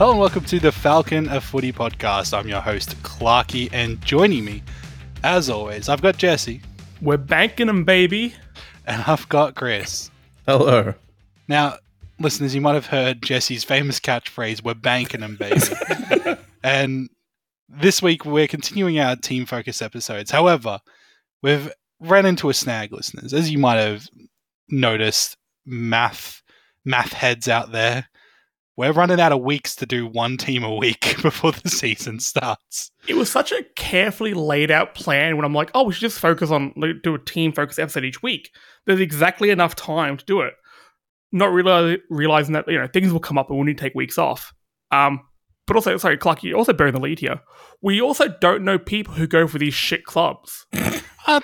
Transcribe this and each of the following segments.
Hello and welcome to the Falcon of Footy podcast. I'm your host, Clarky, and joining me, as always, I've got Jesse We're banking them, baby. and I've got Chris. Hello. Now, listeners, you might have heard Jesse's famous catchphrase, we're banking them, baby. and this week we're continuing our team focus episodes. However, we've ran into a snag, listeners. As you might have noticed, math math heads out there. We're running out of weeks to do one team a week before the season starts. It was such a carefully laid out plan when I'm like, oh, we should just focus on, like, do a team focus episode each week. There's exactly enough time to do it. Not reali- realizing that, you know, things will come up and we'll need to take weeks off. Um, but also, sorry, Clark, you're also bearing the lead here. We also don't know people who go for these shit clubs. Uh,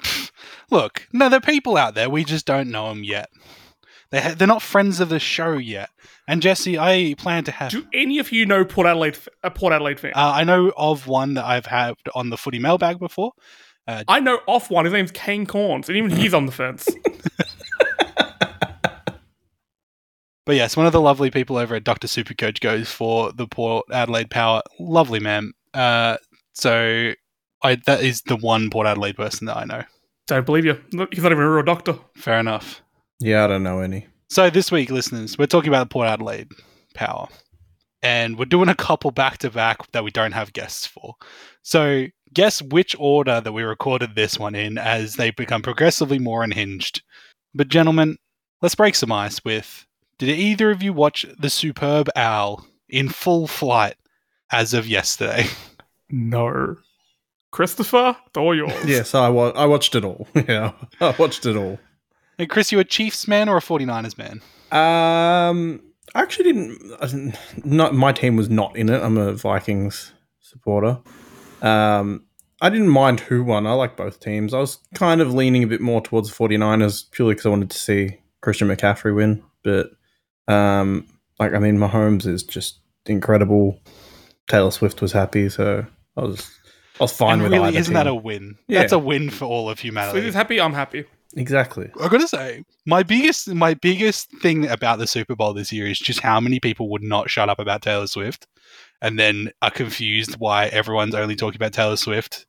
look, no, there are people out there. We just don't know them yet. They ha- they're not friends of the show yet. And Jesse, I plan to have. Do any of you know Port Adelaide, a Port Adelaide fan? Uh, I know of one that I've had on the footy mailbag before. I know off one. His name's Kane Cornes, and even he's on the fence. But yes, one of the lovely people over at Dr. Supercoach goes for the Port Adelaide Power. Lovely man. Uh, so I that is the one Port Adelaide person that I know. Don't believe you. He's not even a real doctor. Fair enough. Yeah, I don't know any. So this week, listeners, we're talking about the Port Adelaide Power. And we're doing a couple back to back that we don't have guests for. So guess which order that we recorded this one in as they become progressively more unhinged. But gentlemen, let's break some ice with did either of you watch the superb owl in full flight as of yesterday? No. Christopher, it's all yours. Yes, I wa- I watched it all. yeah, I watched it all. Hey, Chris, you a Chiefs man or a 49ers man? Um, I actually didn't. I didn't- Not my team was not in it. I'm a Vikings supporter. Um, I didn't mind who won. I like both teams. I was kind of leaning a bit more towards the 49ers purely because I wanted to see Christian McCaffrey win. But um, like I mean, Mahomes is just incredible. Taylor Swift was happy, so I was I was fine and with really, either isn't team. that a win? Yeah. That's a win for all of So humanity. he's happy, I'm happy. Exactly? I gotta say, my biggest my biggest thing about the Super Bowl this year is just how many people would not shut up about Taylor Swift, and then are confused why everyone's only talking about Taylor Swift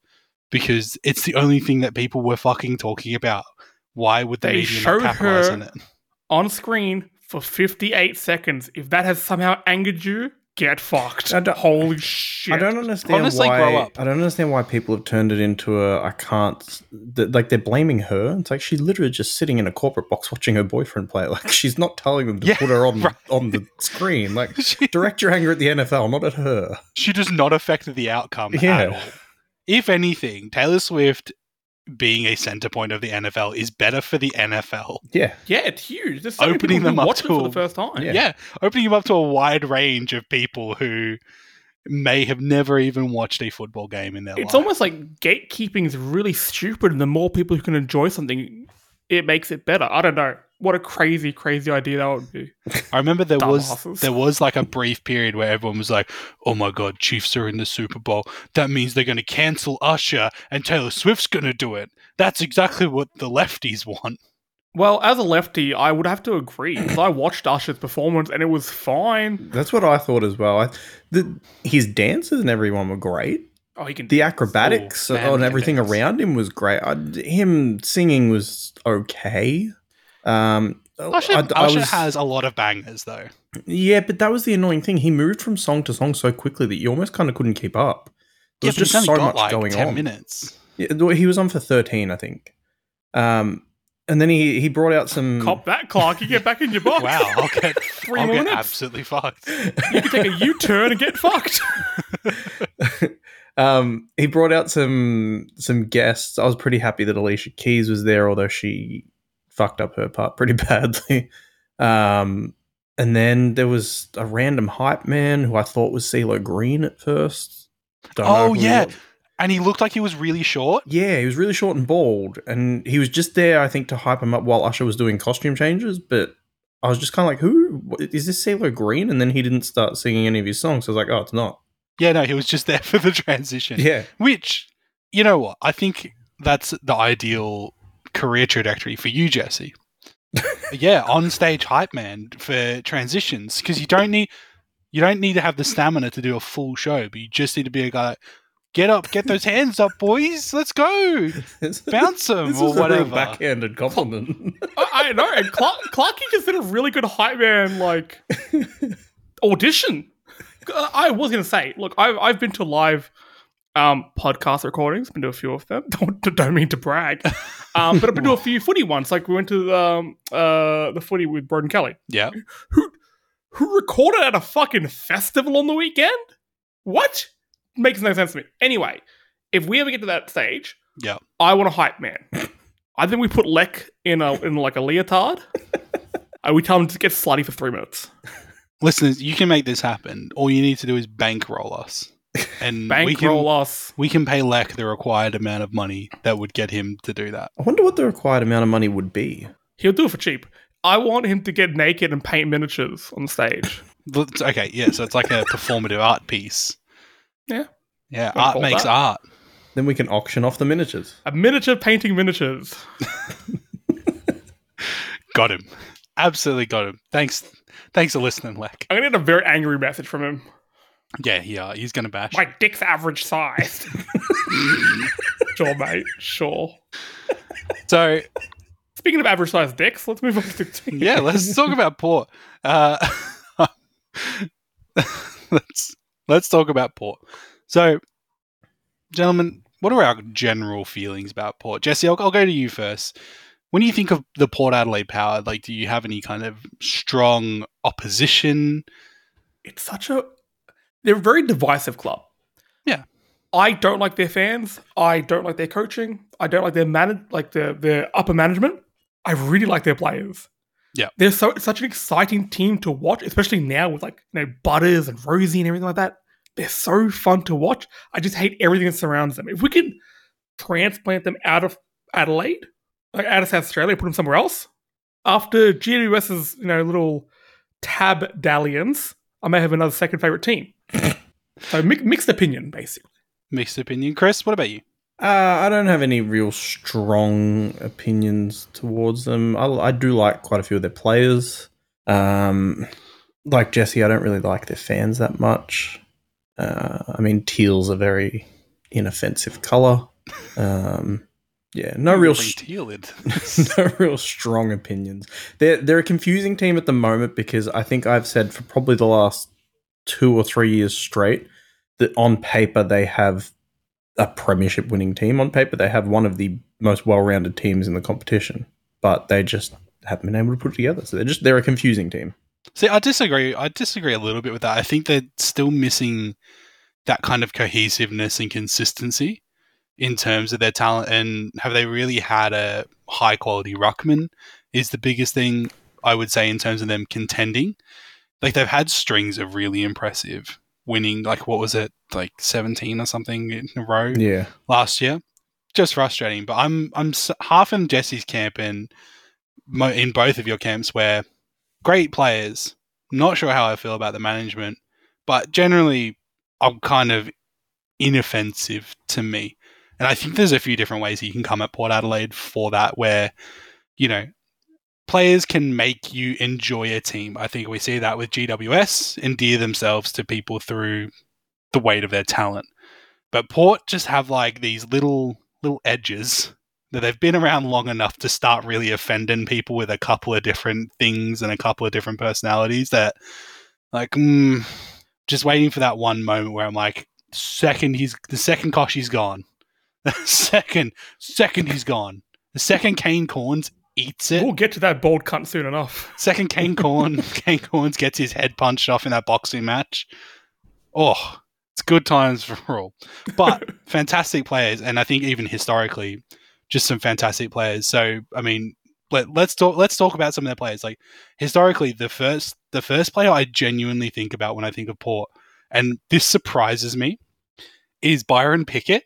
because it's the only thing that people were fucking talking about. Why would the They media not showed her- on it? On screen for 58 seconds. If that has somehow angered you, get fucked. I don't- Holy shit. I don't understand Honestly, why. grow up. I don't understand why people have turned it into a. I can't. th- Like they're blaming her. It's like she's literally just sitting in a corporate box watching her boyfriend play. Like she's not telling them to Yeah, put her on right. on the screen. Like she, direct your anger at the NFL, not at her. she does not affect the outcome Yeah. at all. If anything, Taylor Swift being a center point of the NFL is better for the NFL. Yeah, Yeah, it's huge. There's so Opening them up watch it to for the first time. Yeah. yeah, opening him up to a wide range of people who may have never even watched a football game in their It's life. It's almost like gatekeeping is really stupid, and the more people who can enjoy something, it makes it better. I don't know. What a crazy, crazy idea that would be. I remember there was Dumbasses. there was like a brief period where everyone was like, "Oh my god, Chiefs are in the Super Bowl. That means they're going to cancel Usher and Taylor Swift's going to do it." That's exactly what the lefties want. Well, as a lefty, I would have to agree. 'cause I watched Usher's performance and it was fine. that's what I thought as well. I, the, his dances and everyone were great. Oh, he can. The acrobatics Oh, man, and everything dance. around him was great. I, him singing was okay. Um, Usher, I- I Usher was- has a lot of bangers though. Yeah, but that was the annoying thing. He moved from song to song so quickly that you almost kind of couldn't keep up. There Yeah, was just so got much like going ten on. minutes. Yeah, well, he was on for thirteen, I think. Um, and then he he brought out some. Cop that, Clark. You get back in your box. Wow, I'll get, Three I'll more get minutes. absolutely fucked. You can take a U turn and get fucked. um, he brought out some some guests. I was pretty happy that Alicia Keys was there, although she fucked up her part pretty badly. Um, and then there was a random hype man who I thought was CeeLo Green at first. Don't Oh yeah, and he looked like he was really short. Yeah, he was really short and bald, and he was just there, I think, to hype him up while Usher was doing costume changes. But I was just kind of like, "Who is this? CeeLo Green?" And then he didn't start singing any of his songs. So I was like, "Oh, it's not." Yeah, no, he was just there for the transition. Yeah, Which, you know what? I think that's the ideal career trajectory for you, Jesse. yeah, on stage hype man for transitions because you don't need You don't need to have the stamina to do a full show, but you just need to be a guy. Like, get up, get those hands up, boys. Let's go, bounce them This or is a real whatever. backhanded compliment. I, I know, and Clark, Clarky just did a really good hype man like audition. Uh, I was gonna say, look, I've I've been to live um, podcast recordings, been to a few of them. Don't, don't mean to brag, um, but I've been to a few footy ones. Like we went to um, uh, the footy with Broden Kelly, Yeah, who who recorded at a fucking festival on the weekend. What makes no sense to me. Anyway, if we ever get to that stage, yeah. I want a hype man. I think we put Lek in a in like a leotard. and we tell him to get slutty for three minutes. Listeners, you can make this happen. All you need to do is bankroll us, and we can Bankroll us. we can pay Lek the required amount of money that would get him to do that. I wonder what the required amount of money would be. He'll do it for cheap. I want him to get naked and paint miniatures on stage. Okay, yeah. So it's like a performative art piece. Yeah. Yeah, Wanna art makes that? art. Then we can auction off the miniatures. A miniature painting miniatures. Got him. Absolutely got him. Thanks. Thanks for listening, Lek. I'm gonna get a very angry message from him. Yeah, yeah. He's gonna bash. My dick's average size. sure, mate. Sure. So Speaking of average sized dicks, let's move on to team. yeah, let's talk about Port. Uh, let's let's talk about Port. So, gentlemen, what are our general feelings about Port? Jesse, I'll, I'll go to you first. When you think of the Port Adelaide power, like, do you have any kind of strong opposition? it's such a they're a very divisive club. Yeah. I don't like their fans. I don't like their coaching. I don't like their man like their their upper management. I really like their players. Yeah. They're so such an exciting team to watch, especially now with like you know Butters and Rosie and everything like that. They're so fun to watch. I just hate everything that surrounds them. If we could transplant them out of Adelaide, like out of South Australia, put them somewhere else, after GWS's you know little tab dalliance, I may have another second favorite team. so mi- mixed opinion, basically. Mixed opinion. Chris, what about you? Uh, I don't have any real strong opinions towards them. I, I do like quite a few of their players. Um, like Jesse, I don't really like their fans that much. Uh, I mean, teal's a very inoffensive color. Um, yeah, no real, Bring s- teal into this. no real strong opinions. They're they're a confusing team at the moment because I think I've said for probably the last two or three years straight that on paper they have a premiership winning team. On paper they have one of the most well rounded teams in the competition, but they just haven't been able to put it together. So they're just they're a confusing team. See, I disagree. I disagree a little bit with that. I think they're still missing that kind of cohesiveness and consistency in terms of their talent. And have they really had a high quality ruckman? Is the biggest thing I would say in terms of them contending. Like they've had strings of really impressive winning. Like what was it, like seventeen or something in a row? Yeah. last year. Just frustrating, but I'm I'm half in Jesse's camp and mo- in both of your camps where great players. Not sure how I feel about the management, but generally I'm kind of inoffensive to me. And I think there's a few different ways you can come at Port Adelaide for that where you know players can make you enjoy a team. I think we see that with GWS endear themselves to people through the weight of their talent. But Port just have like these little little edges that they've been around long enough to start really offending people with a couple of different things and a couple of different personalities that like mm, just waiting for that one moment where I'm like second he's the second Kochie's gone. The second second he's gone. The second Kane Cornes eats it. We'll get to that bald cunt soon enough. Second Kane Corn Kane Cornes gets his head punched off in that boxing match. Oh, it's good times for all. But fantastic players, and I think even historically, just some fantastic players. So I mean, let, let's talk. Let's talk about some of their players. Like historically, the first the first player I genuinely think about when I think of Port, and this surprises me, is Byron Pickett.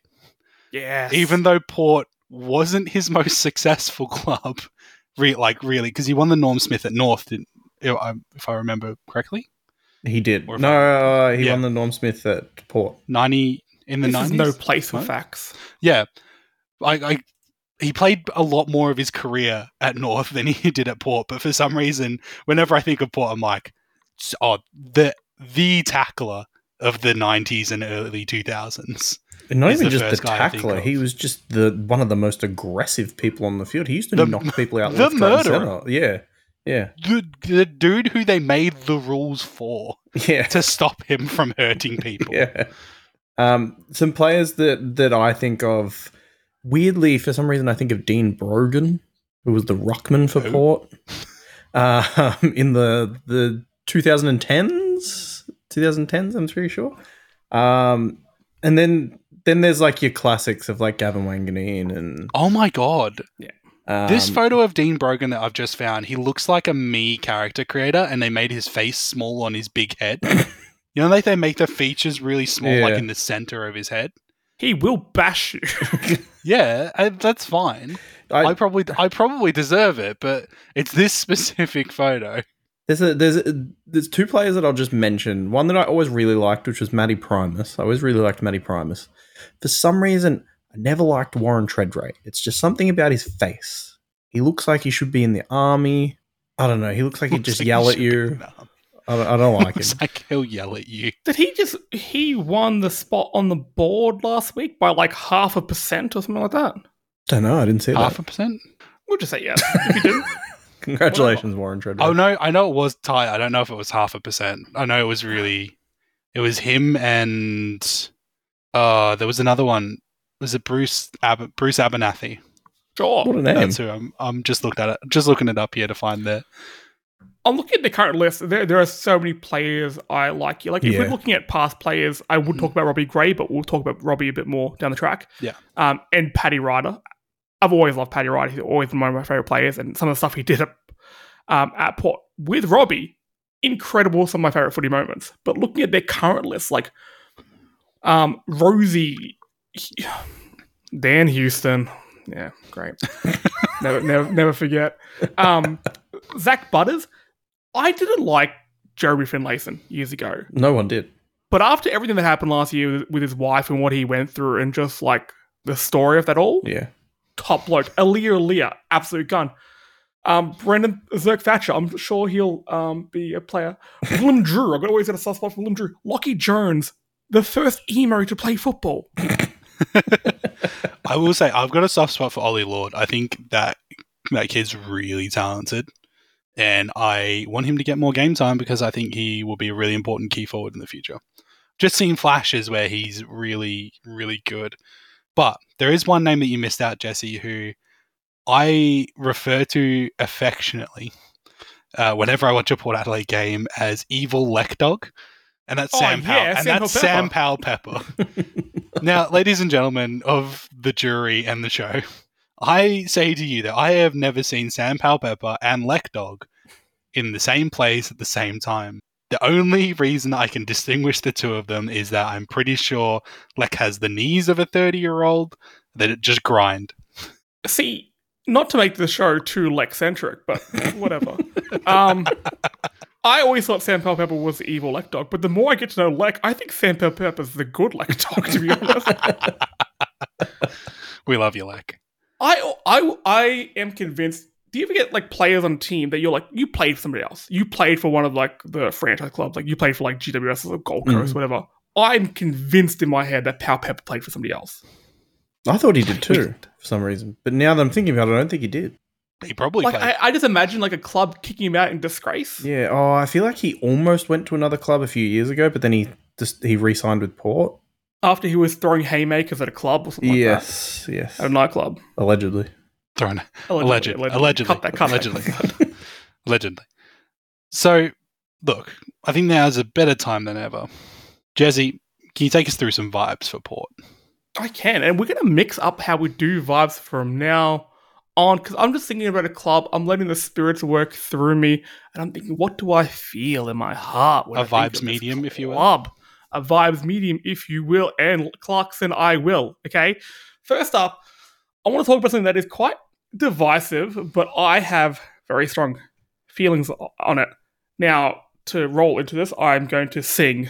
Yes. Even though Port wasn't his most successful club, re- like really, because he won the Norm Smith at North, didn't, if I remember correctly, He did. Or if No, uh, he Yeah. won the Norm Smith at Port. ninety in the this is nineties. no place for What? facts. Yeah, I, I he played a lot more of his career at North than he did at Port. But for some reason, whenever I think of Port, I'm like, s- oh, the the tackler of the 90s and early 2000s. And not even just the first guy I think tackler. He was just the one of the most aggressive people on the field. He used to The- knock people out the left, murderer. Yeah, yeah, The, the dude who they made the rules for yeah. to stop him from hurting people. Yeah. Um, some players that that I think of weirdly for some reason I think of Dean Brogan, who was the ruckman for Who? Port, uh, in the the 2010s, 2010s. I'm pretty sure. Um, and then then there's like your classics of like Gavin Wanganeen and Oh my god. um, This photo of Dean Brogan that I've just found, he looks like a me character creator and they made his face small on his big head. you know, like they make the features really small, like in the center of his head. He will bash you. Yeah, I, that's fine. I, I, probably I probably deserve it, but it's this specific photo. There's a, there's a, there's two players that I'll just mention. One that I always really liked, which was Matty Primus. I always really liked Matty Primus. For some reason, I never liked Warren Tredrea. It's just something about his face. He looks like he should be in the army. I don't know. He looks like he'd Looks just like yell he at you. in the army. I don't, I don't like him. Like he'll yell at you. Did he just he won the spot on the board last week by like half a percent or something like that? I don't know. I didn't see Half that. a percent? We'll just say yes. If you didn't, Congratulations, Warren Tredrea. Oh no, I know it was tight. I don't know if it was half a percent. I know it was really it was him and uh there was another one. Was it Bruce Ab- Bruce Abernethy? sure. What a name. That's who I'm I'm just looked at it just looking it up here to find the I'm looking at the current list. There, there are so many players I like. Like if Yeah. we're looking at past players, I would talk about Robbie Gray, but we'll talk about Robbie a bit more down the track. Yeah. Um, and Paddy Ryder. I've always loved Paddy Ryder. He's always one of my favorite players, and some of the stuff he did at, um, at Port with Robbie, incredible. Some of my favorite footy moments. But looking at their current list, like um, Rosie, Dan Houston, yeah, great. never, never, never forget. Um, Zak Butters, I didn't like Jeremy Finlayson years ago, No one did. but after everything that happened last year with, his wife and what he went through, and just like the story of that all, Yeah. top bloke. Aliir Aliir, absolute gun. Um, Brandon Zerk Thatcher, I'm sure he'll um, be a player. Willem Drew, I've got always got a soft spot for Willem Drew. Lachie Jones, the first emo to play football. I will say I've got a soft spot for Ollie Lord. I think that that kid's really talented. And I want him to get more game time because I think he will be a really important key forward in the future. Just seen flashes where he's really, really good. But there is one name that you missed out, Jesse, who I refer to affectionately uh, whenever I watch a Port Adelaide game as Evil Leckdog. And that's Oh, Sam Powell. yeah, and Sam that's Powell Sam Powell Pepper. now, ladies and gentlemen of the jury and the show, I say to you that I have never seen Sam Powell Pepper and Leckdog in the same place at the same time. The only reason I can distinguish the two of them is that I'm pretty sure Leck has the knees of a 30 year old that it just grind. See, not to make the show too Lex-centric, but whatever. um, I always thought Sam Powell Pepper was the evil Lek dog, but the more I get to know Lek, I think Sam Powell Pepper's the good Lek dog, to be honest. We love you, Leck. I I I am convinced. Do you ever get like players on a team that you're like you played for somebody else? You played for one of like the franchise clubs, like you played for like GWS or Gold Coast, Mhm. whatever. I'm convinced in my head that Powell Pepper played for somebody else. I thought he did too, for some reason. But now that I'm thinking about it, I don't think he did. He probably Like played. I, I just imagine like a club kicking him out in disgrace. Yeah. Oh, I feel like he almost went to another club a few years ago, but then he just he re-signed with Port. After he was throwing haymakers at a club or something like that. yes. Yes. At a nightclub. Allegedly. Thrown Alleged, allegedly, Cut that, cut that. allegedly. Allegedly. So, look, I think now's a better time than ever. Jesse, can you take us through some vibes for Port? I can, and we're gonna mix up how we do vibes from now on because I'm just thinking about a club. I'm letting the spirits work through me, and I'm thinking, what do I feel in my heart? When A I vibes medium, if you will. Club, a vibes medium, if you will, and Clarkson, I will. Okay. First up, I want to talk about something that is quite divisive, but I have very strong feelings on it. Now, to roll into this, I'm going to sing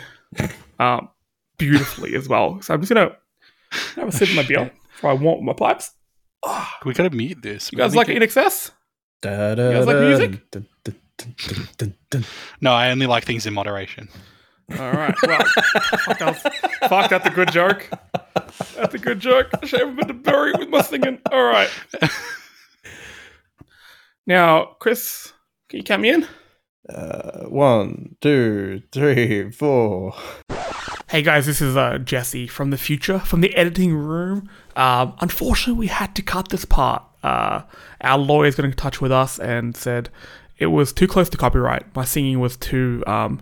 um, beautifully as well. So I'm just gonna have a sip of my beer I want my pipes. Ah, We gotta meet this. you guys like it in excess? Da, guys like music? dun. No, I only like things in moderation. All right. Well, fuck, that was, fuck, that's a good joke. That's a good joke. I should have been to bury it with my singing. All right. Now, Chris, can you count me in? Uh, one, two, three, four. Hey guys, this is uh, Jesse from the future, from the editing room. Um, unfortunately, we had to cut this part. Uh, our lawyers got in touch with us and said it was too close to copyright. My singing was too um,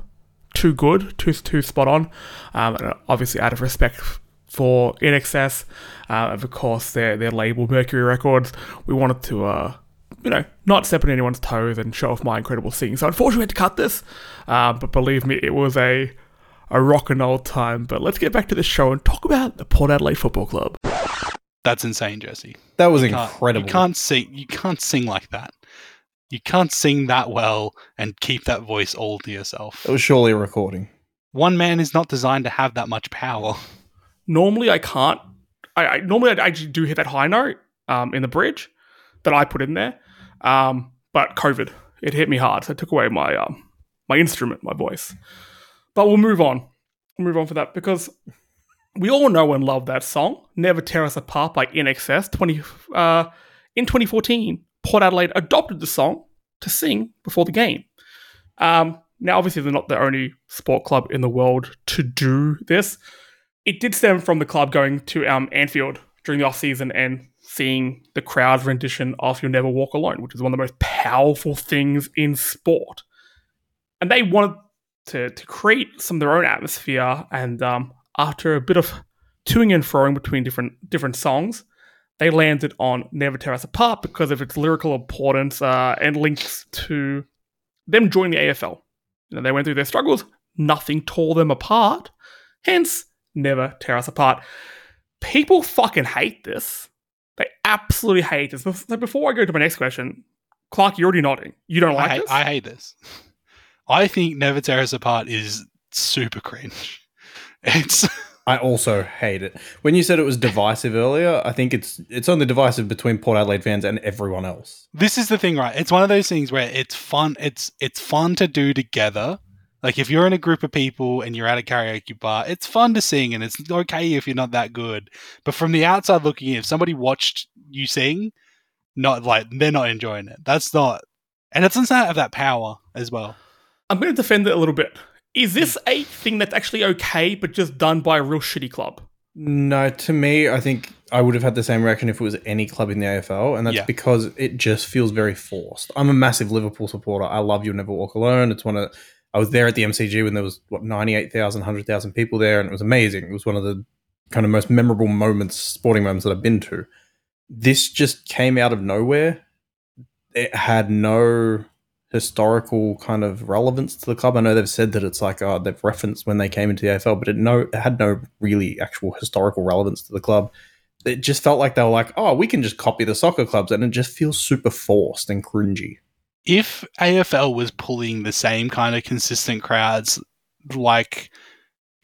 too good, too too spot on. Um, and obviously, out of respect for INXS, uh, of course their their label Mercury Records, we wanted to. Uh, you know, not step on anyone's toes and show off my incredible singing. So unfortunately, we had to cut this. Uh, but believe me, it was a a rock and roll time. But let's get back to the show and talk about the Port Adelaide Football Club. That's insane, Jesse. That was You can't- incredible. You can't sing. You can't sing like that. You can't sing that well and keep that voice all to yourself. It was surely a recording. One man is not designed to have that much power. Normally, I can't. I, I normally I actually do hit that high note um, in the bridge that I put in there. Um, but COVID, it hit me hard, so it took away my um, my instrument, my voice. But we'll move on. We'll move on for that because we all know and love that song, "Never Tear Us Apart" by INXS. Twenty uh, in 2014, Port Adelaide adopted the song to sing before the game. Um, now, obviously, they're not the only sport club in the world to do this. It did stem from the club going to um, Anfield during the off season and seeing the crowd's rendition of "You'll Never Walk Alone," which is one of the most powerful things in sport. And they wanted to, to create some of their own atmosphere. And um, after a bit of toing and froing between different different songs, they landed on "Never Tear Us Apart" because of its lyrical importance uh, and links to them joining the AFL. You know, they went through their struggles. Nothing tore them apart. Hence, never tear us apart. People fucking hate this. They absolutely hate this. So before I go to my next question, Clark, you're already nodding. You don't like I, hate, this? I hate this. I think Never Tear Us Apart is super cringe. It's I also hate it. When you said it was divisive earlier, I think it's it's only divisive between Port Adelaide fans and everyone else. this is the thing, right? It's one of those things where it's fun. It's it's fun to do together. Like if you're in a group of people and you're at a karaoke bar, it's fun to sing and it's okay if you're not that good. But from the outside looking in, if somebody watched you sing, not like they're not enjoying it. That's not, and it doesn't have that power as well. I'm going to defend it a little bit. Is this hmm. a thing that's actually okay, but just done by a real shitty club? No, to me, I think I would have had the same reaction if it was any club in the AFL, and that's Yeah. because it just feels very forced. I'm a massive Liverpool supporter. I love You'll Never Walk Alone. It's one of I was there at the MCG when there was what 98,000, 100,000 people there, and it was amazing. It was one of the kind of most memorable moments, sporting moments that I've been to. This just came out of nowhere. It had no historical kind of relevance to the club. I know they've said that it's like uh, they've referenced when they came into the AFL, but it no it had no really actual historical relevance to the club. It just felt like they were like, oh, we can just copy the soccer clubs, and it just feels super forced and cringy. if AFL was pulling the same kind of consistent crowds like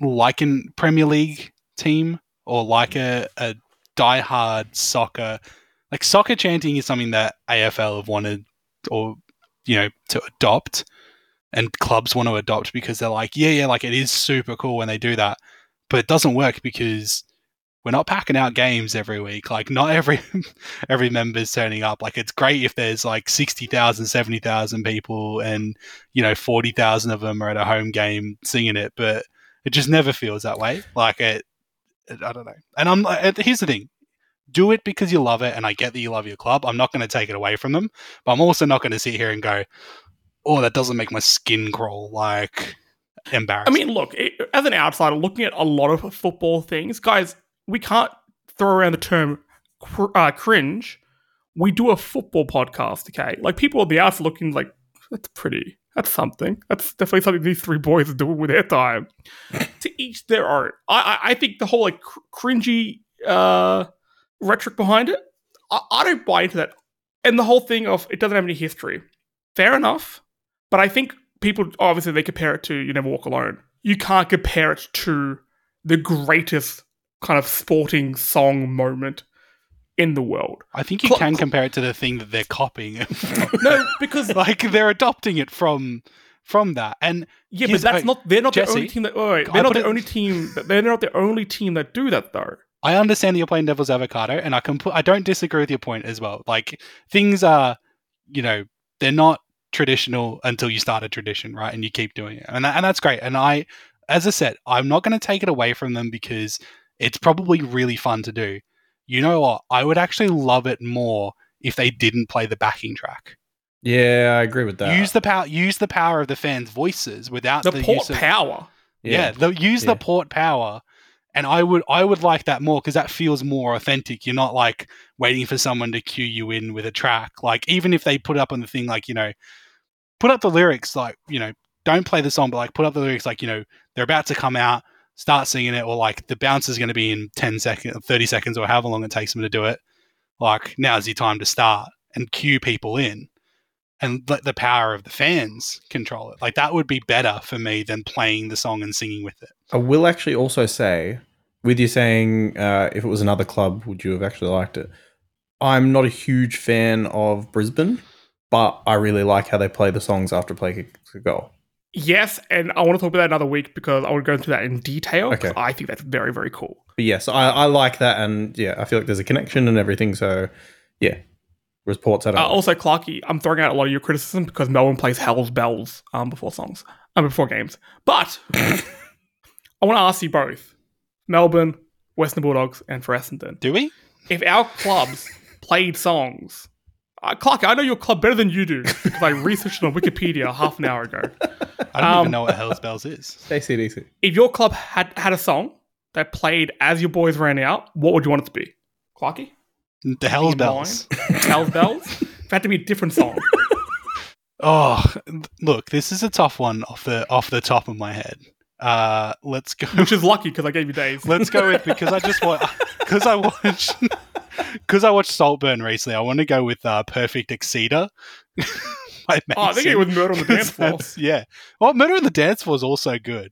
like in Premier League team or like a, a diehard soccer like soccer chanting is something that AFL have wanted or you know to adopt and clubs want to adopt because they're like yeah yeah like it is super cool when they do that. But it doesn't work because we're not packing out games every week. Like not every every member's turning up. Like it's great if there's like 60,000 70,000 people and you know 40,000 of them are at a home game singing it but it just never feels that way. Like it, it I don't know. And I'm here's the thing do it because you love it and I get that you love your club I'm not going to take it away from them but I'm also not going to sit here and go oh that doesn't make my skin crawl like embarrassed. I mean, look, it, as an outsider looking at a lot of football things, guys, we can't throw around the term cr- uh, cringe. We do a football podcast, okay? Like people on the outside looking like that's pretty. That's something. That's definitely something these three boys are doing with their time. to each their own. I, I, I think the whole like cr- cringy uh, rhetoric behind it, I, I don't buy into that. And the whole thing of it doesn't have any history. Fair enough, but I think people obviously they compare it to You Never Walk Alone. You can't compare it to the greatest kind of sporting song moment in the world. I think you Cl- can compare it to the thing that they're copying No, because like they're adopting it from from that. And Yeah, but that's not. They're not the Jesse, only team that. Oh, wait, they're not the it- only team. That, they're not the only team that do that though. I understand that you're playing devil's avocado, and I can put, I don't disagree with your point as well. Like things are, you know, they're not traditional until you start a tradition, right? And you keep doing it, and that, and that's great. And I, as I said, I'm not going to take it away from them because it's probably really fun to do. You know what? I would actually love it more if they didn't play the backing track. Yeah, I agree with that. use the power, use the power of the fans' voices without The, the, port use of power. yeah, the, use Yeah. the port power and i would i would like that more because that feels more authentic. You're not like waiting for someone to cue you in with a track. Like even if they put up on the thing like you know put up the lyrics like you know don't play the song but like put up the lyrics like you know they're about to come out start singing it or like the bounce is going to be in 10 seconds 30 seconds or however long it takes them to do it. Like now's your time to start and cue people in and let the power of the fans control it. Like that would be better for me than playing the song and singing with it. I will actually also say, with you saying uh, if it was another club, would you have actually liked it? I'm not a huge fan of Brisbane, but I really like how they play the songs after play kicks a goal. Yes, and I want to talk about that another week because I want to go into that in detail. 'cause Okay. I think that's very, very cool. But yes, I, I like that, and yeah, I feel like there's a connection and everything. So yeah, reports that Uh, also, Clarky, I'm throwing out a lot of your criticism because Melbourne plays Hell's Bells um, before songs, um, before games. But I want to ask you both, Melbourne, Western Bulldogs, and for Essendon, Do we? if our clubs played songs, uh, Clarky, I know your club better than you do because I researched it on Wikipedia half an hour ago. I don't Um, even know what Hell's Bells is. ACDC. If your club had had a song that played as your boys ran out, what would you want it to be? Clarky? The Hell's Bells. Hell's Bells? It had to be a different song. Oh, look, this is a tough one off the off the top of my head. Uh, let's go. Which is lucky because I gave you days. Let's go with because I just want because I watched because I watched Saltburn recently. I want to go with uh, Perfect Exceeder. Oh, I think it was Murder on the Dance Floor. Yeah. Well, Murder on the Dance Floor is also good.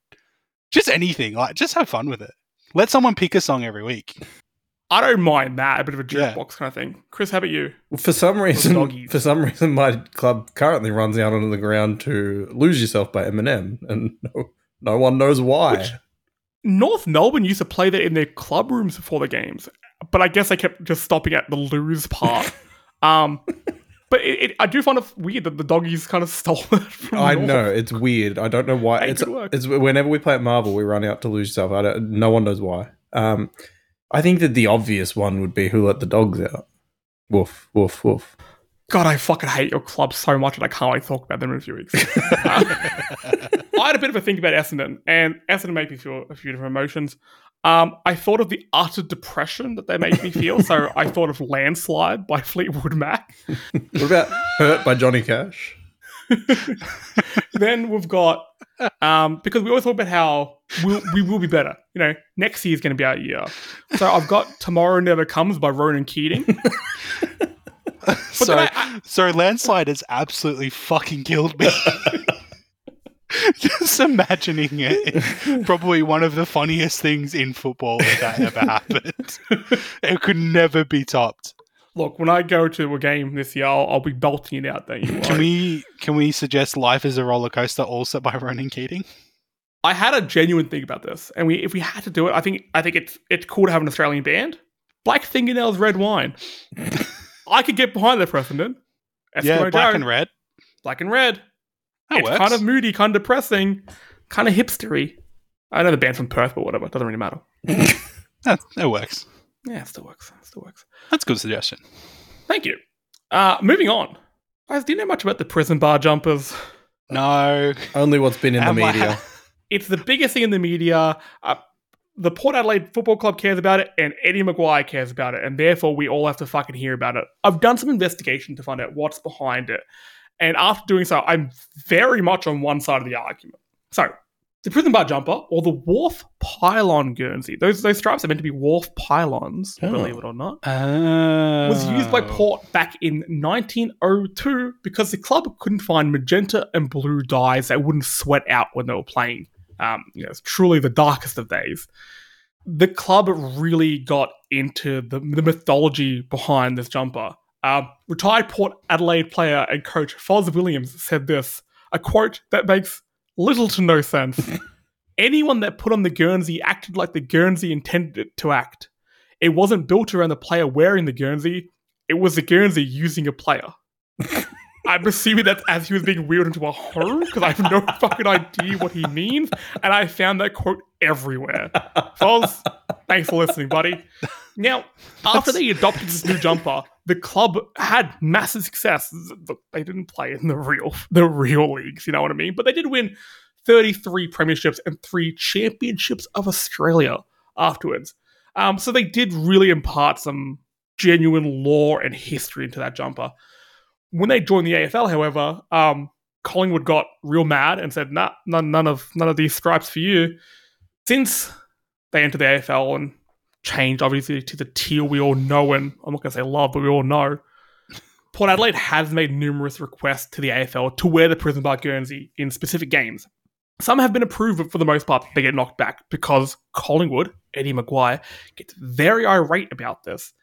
Just anything, like just have fun with it. Let someone pick a song every week. I don't mind that, a bit of a Yeah. jukebox kind of thing. Chris, how about you? For some reason, for some reason, my club currently runs out onto the ground to "Lose Yourself" by Eminem, and no, no one knows why. Which- North Melbourne used to play that in their club rooms before the games, but I guess they kept just stopping at the lose part. um, but it, it, I do find it weird that the doggies kind of stole it from I North. know it's weird. I don't know why. Hey, it's it's whenever we play at Marvel, we run out to lose yourself. I don't, no one knows why. Um, I think that the obvious one would be who let the dogs out. Woof, woof, woof. God, I fucking hate your club so much, and I can't wait to talk about them in a few weeks. I had a bit of a think about Essendon, and Essendon made me feel a few different emotions. Um, I thought of the utter depression that they made me feel, so I thought of Landslide by Fleetwood Mac. What about Hurt by Johnny Cash? then we've got um, because we always talk about how we'll, we will be better. You know, next year is going to be our year. So I've got "Tomorrow Never Comes" by Ronan Keating. so, I- I- so landslide has absolutely fucking killed me. Just imagining it, probably one of the funniest things in football that ever happened. it could never be topped. Look, when I go to a game this year, I'll, I'll be belting it out. Don't you. Can we can we suggest "Life Is a Roller Coaster" also by Ronan Keating? I had a genuine think about this, and we if we had to do it, I think I think it's it's cool to have an Australian band. Black fingernails, red wine. I could get behind that precedent. yeah, black Joe, and red. black and red. That it's works. kind of moody, kind of depressing, kind of hipstery. I know the band's from Perth, but whatever. It doesn't really matter. that, that works. Yeah, it still works. It still works. That's a good suggestion. Thank you. Uh, moving on. Guys, do you know much about the prison bar jumpers? No, Only what's been in the Am I- media. It's the biggest thing in the media. Uh, the Port Adelaide Football Club cares about it, and Eddie McGuire cares about it, and therefore we all have to fucking hear about it. I've done some investigation to find out what's behind it, and after doing so, I'm very much on one side of the argument. So, the prison bar jumper or the wharf pylon Guernsey, those those stripes are meant to be wharf pylons, Oh. believe it or not. uh, was used by Port back in 1902 because the club couldn't find magenta and blue dyes that wouldn't sweat out when they were playing. Um, you know, it's truly the darkest of days. The club really got into the, the mythology behind this jumper. Um, retired Port Adelaide player and coach Foz Williams said this a quote that makes little to no sense. Anyone that put on the Guernsey acted like the Guernsey intended it to act. It wasn't built around the player wearing the Guernsey, it was the Guernsey using a player. I'm assuming that's as he was being wheeled into a home because I have no fucking idea what he means. And I found that quote everywhere. Foz, thanks for listening, buddy. Now, after they adopted this new jumper, the club had massive success. Look, they didn't play in the real the real leagues, you know what I mean? But they did win 33 premierships and three championships of Australia afterwards. Um, so they did really impart some genuine lore and history into that jumper. When they joined the AFL, however, um, Collingwood got real mad and said, "Nah, none, none of none of these stripes for you." Since they entered the AFL and changed, obviously, to the teal we all know and I'm not going to say love, but we all know. Port Adelaide has made numerous requests to the AFL to wear the prison bar Guernsey in specific games. Some have been approved, but for the most part, they get knocked back because Collingwood, Eddie McGuire, gets very irate about this.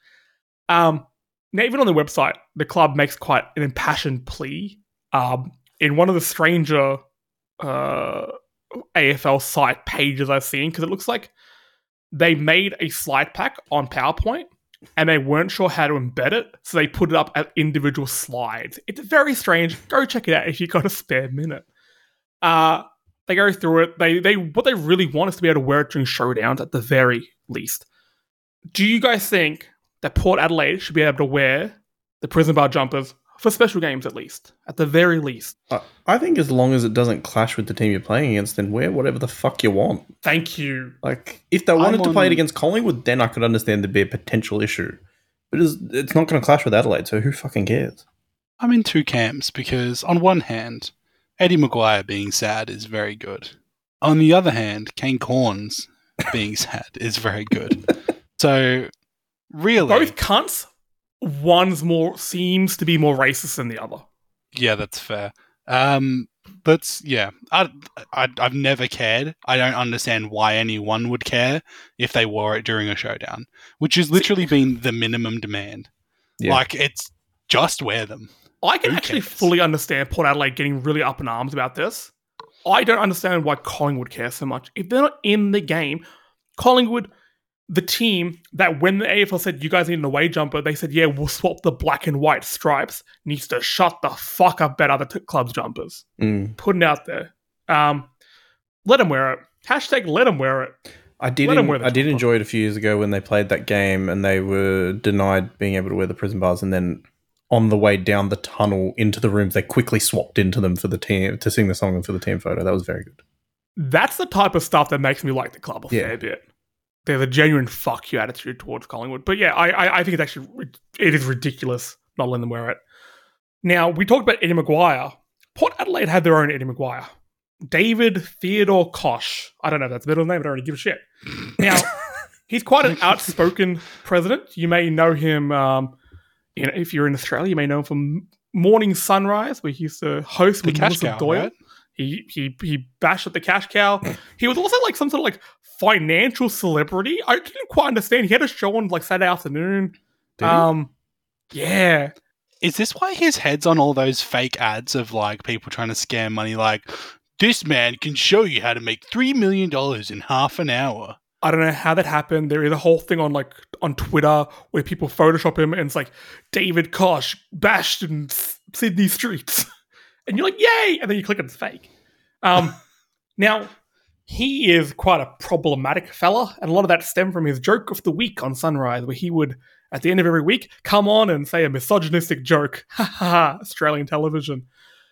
Um, now, even on the website, the club makes quite an impassioned plea. Um, in one of the stranger uh, AFL site pages I've seen, because it looks like they made a slide pack on PowerPoint and they weren't sure how to embed it, so they put it up as individual slides. It's very strange. Go check it out if you've got a spare minute. Uh, they go through it. They they what they really want is to be able to wear it during showdowns at the very least. Do you guys think that Port Adelaide should be able to wear the prison bar jumpers for special games at least, at the very least. I, I think as long as it doesn't clash with the team you're playing against, then wear whatever the fuck you want. Thank you. Like, if they wanted I'm to play it against Collingwood, then I could understand there'd be a potential issue. But it's, it's not going to clash with Adelaide, so who fucking cares? I'm in two camps because, on one hand, Eddie McGuire being sad is very good. On the other hand, Kane Cornes being sad is very good. So, really, Both cunts. One's more seems to be more racist than the other. yeah, that's fair. Um, that's yeah. I, I I've never cared. I don't understand why anyone would care if they wore it during a showdown, which has literally been the minimum demand. Yeah. Like it's just wear them. I can Who actually cares? fully understand Port Adelaide getting really up in arms about this. I don't understand why Collingwood cares so much. If they're not in the game, Collingwood, the team that when the AFL said you guys need an away jumper, they said, yeah, we'll swap the black and white stripes, needs to shut the fuck up about other t- clubs' jumpers. Mm. Put it out there. Um, let them wear it. Hashtag let them wear it. I did. En- I did enjoy it a few years ago when they played that game and they were denied being able to wear the prison bars, and then on the way down the tunnel into the rooms, they quickly swapped into them for the team to sing the song and for the team photo. That was very good. That's the type of stuff that makes me like the club a Yeah. fair bit. There's a genuine fuck you attitude towards Collingwood. But yeah, I, I, I think it's actually it is ridiculous not letting them wear it. Now we talked about Eddie McGuire. Port Adelaide had their own Eddie McGuire. David Theodore Koch. I don't know if that's a middle name, I don't really give a shit. Now, he's quite an outspoken president. You may know him um, you know, if you're in Australia, you may know him from Morning Sunrise, where he used to host The with cash Melissa cow, Doyle. right? He he he bashed at the cash cow. he was also like some sort of like financial celebrity. I didn't quite understand. He had a show on like Saturday afternoon. Um, yeah, Is this why his head's on all those fake ads of like people trying to scam money? Like, this man can show you how to make three million dollars in half an hour. I don't know how that happened. There is a whole thing on like on Twitter where people Photoshop him and it's like David Koch bashed in S- Sydney streets, and you're like, yay! And then you click and it's fake. Um, now he is quite a problematic fella, and a lot of that stemmed from his joke of the week on Sunrise, where he would at the end of every week come on and say a misogynistic joke. Ha ha ha! Australian television.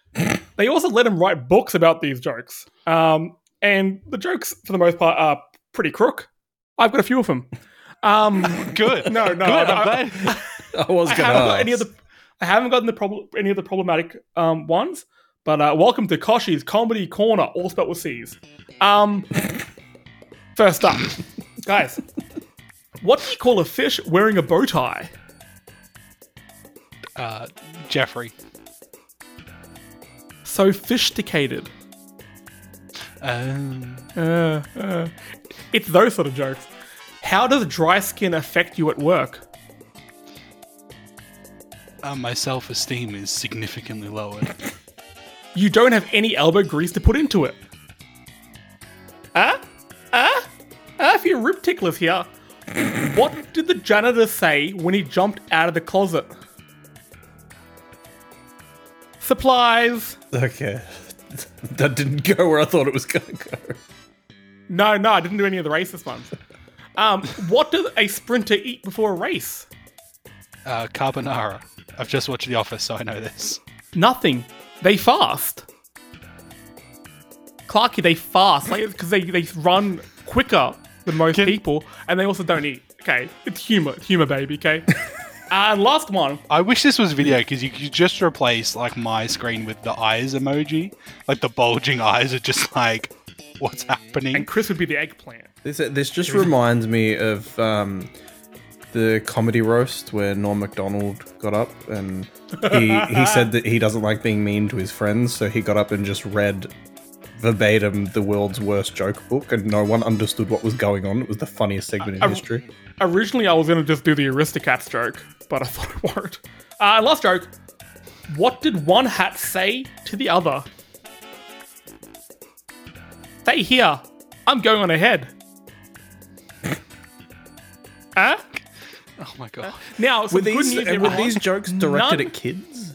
they also let him write books about these jokes. Um, and the jokes, for the most part, are pretty crook. I've got a few of them. Um, Good. no, no, Good. I, I'm I- I was going haven't got any of the. I haven't gotten the problem, any of the problematic um, ones. But uh, welcome to Kochie's Comedy Corner, all spelled with C's. Um, first up, guys, what do you call a fish wearing a bow tie? Uh, Jeffrey. Sophisticated. Um, Uh, uh, it's those sort of jokes. How does dry skin affect you at work? uh, my self-esteem is significantly lowered. you don't have any elbow grease to put into it. Ah? Ah? Ah, if you're rib ticklers here. what did the janitor say when he jumped out of the closet? Supplies. Okay. that didn't go where I thought it was going to go. No, no, I didn't do any of the racist ones. Um, what does a sprinter eat before a race? Uh, carbonara. I've just watched The Office, so I know this. Nothing. They fast. Clarky, they fast like because they, they run quicker than most Can- people, and they also don't eat. Okay, it's humor, it's humor, baby. Okay. and last one. I wish this was video because you could just replace like my screen with the eyes emoji. Like the bulging eyes are just like, what's happening? And Chris would be the eggplant. This this just reminds me of um, the comedy roast where Norm Macdonald got up and he he said that he doesn't like being mean to his friends, so he got up and just read verbatim the world's worst joke book, and no one understood what was going on. It was the funniest segment in I- history. Originally, I was gonna just do the Aristocats joke, but I thought it worked. Uh, last joke. What did one hat say to the other? Stay here. I'm going on ahead. Huh? Oh my god. Now, some Were good these news, and were everyone. these jokes directed None- at kids?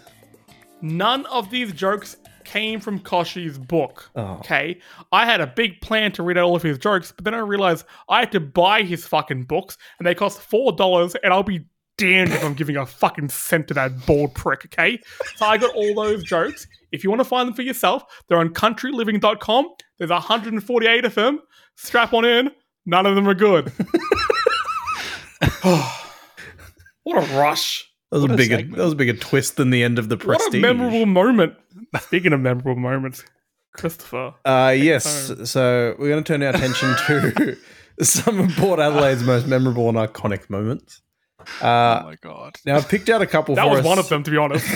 None of these jokes came from Kochie's book. Oh. Okay, I had a big plan to read out all of his jokes, but then I realized I had to buy his fucking books, and they cost four dollars, and I'll be damned if I'm giving a fucking cent to that bald prick. Okay, so I got all those jokes. If you want to find them for yourself, they're on CountryLiving.com. There's 148 of them. Strap on in. None of them are good. What a rush! That was What a a bigger segment. that was a bigger twist than the end of the prestige. What prestige. a memorable moment. Speaking of memorable moments, Christopher. Uh, yes. So we're going to turn our attention to some of Port Adelaide's most memorable and iconic moments. oh Uh, my god. now I've picked out a couple. That was us. one of them, to be honest.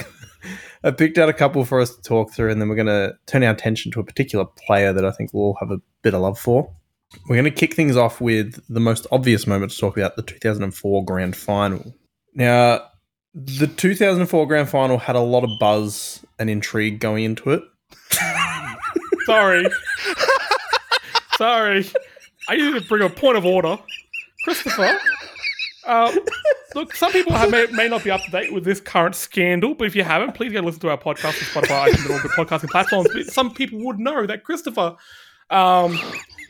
I picked out a couple for us to talk through, and then we're going to turn our attention to a particular player that I think we'll all have a bit of love for. We're going to kick things off with the most obvious moment to talk about the 2004 Grand Final. Now, the 2004 Grand Final had a lot of buzz and intrigue going into it. Sorry. Sorry. I need to bring a point of order. Christopher. Uh, look, some people have, may, may not be up to date with this current scandal, but if you haven't, please go listen to our podcast on Spotify and all the podcasting platforms. But some people would know that Christopher, um,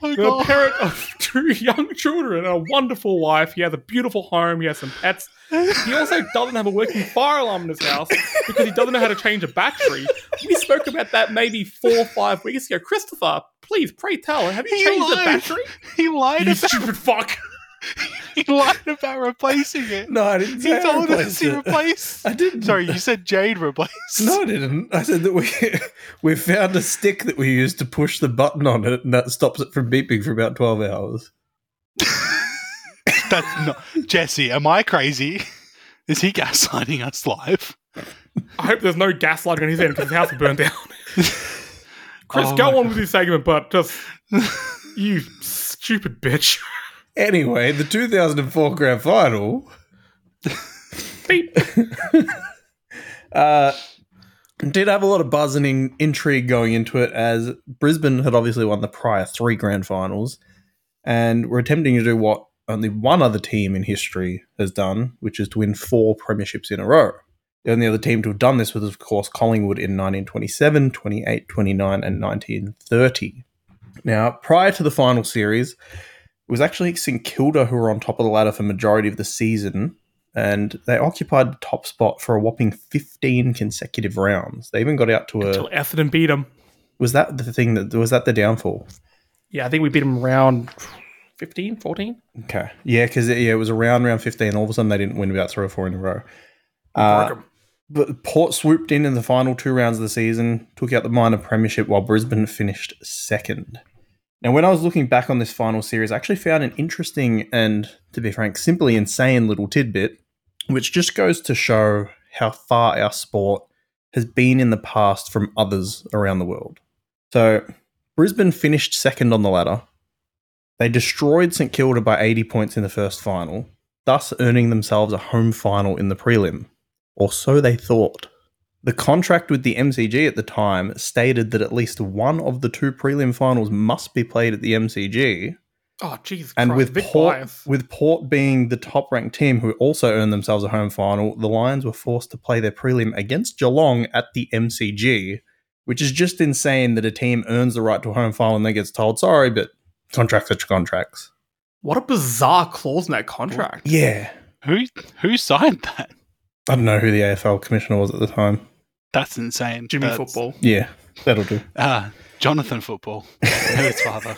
Oh the god. parent of two young children and a wonderful wife. He has a beautiful home. He has some pets. He also doesn't have a working fire alarm in his house because he doesn't know how to change a battery. We spoke about that maybe four or five weeks ago. Christopher, please, pray tell, have you He changed the battery? He lied You about stupid fuck. he lied about replacing it. No, I didn't he told us he replaced. I didn't. Sorry, you said Jade replaced. No, I didn't. I said that we we found a stick that we used to push the button on it, and that stops it from beeping for about twelve hours. That's not Jesse. Am I crazy? Is he gaslighting us live? I hope there's no gaslighting on his end because his house will burn down. Chris, Oh go my on with your segment, but just you stupid bitch. Anyway, the 2004 Grand Final Beep. uh, did have a lot of buzz and in- intrigue going into it, as Brisbane had obviously won the prior three Grand Finals, and were attempting to do what only one other team in history has done, which is to win four premierships in a row. The only other team to have done this was, of course, Collingwood in 1927, 28, 29, and 1930. Now, prior to the final series, it was actually St Kilda who were on top of the ladder for majority of the season, and they occupied the top spot for a whopping 15 consecutive rounds. They even got out to Until a. Essendon beat him. Was that the thing that was that the downfall? Yeah, I think we beat them round 15, 14. Okay, yeah, because yeah, it was around round 15. All of a sudden, they didn't win about three or four in a row. Uh, but Port swooped in in the final two rounds of the season, took out the minor premiership, while Brisbane finished second. Now, when I was looking back on this final series, I actually found an interesting and, to be frank, simply insane little tidbit, which just goes to show how far our sport has been in the past from others around the world. So, Brisbane finished second on the ladder. They destroyed St Kilda by 80 points in the first final, thus earning themselves a home final in the prelim. Or so they thought. The contract with the MCG at the time stated that at least one of the two prelim finals must be played at the MCG. Oh, Jesus And Christ. with Port, Bias. with Port being the top ranked team who also earned themselves a home final, the Lions were forced to play their prelim against Geelong at the MCG, which is just insane that a team earns the right to a home final and then gets told, sorry, but contracts are contracts. What a bizarre clause in that contract. Yeah. Who who signed that? I don't know who the AFL commissioner was at the time. That's insane. Jimmy That's- football. Yeah, that'll do. Ah, Jonathan Football. His father.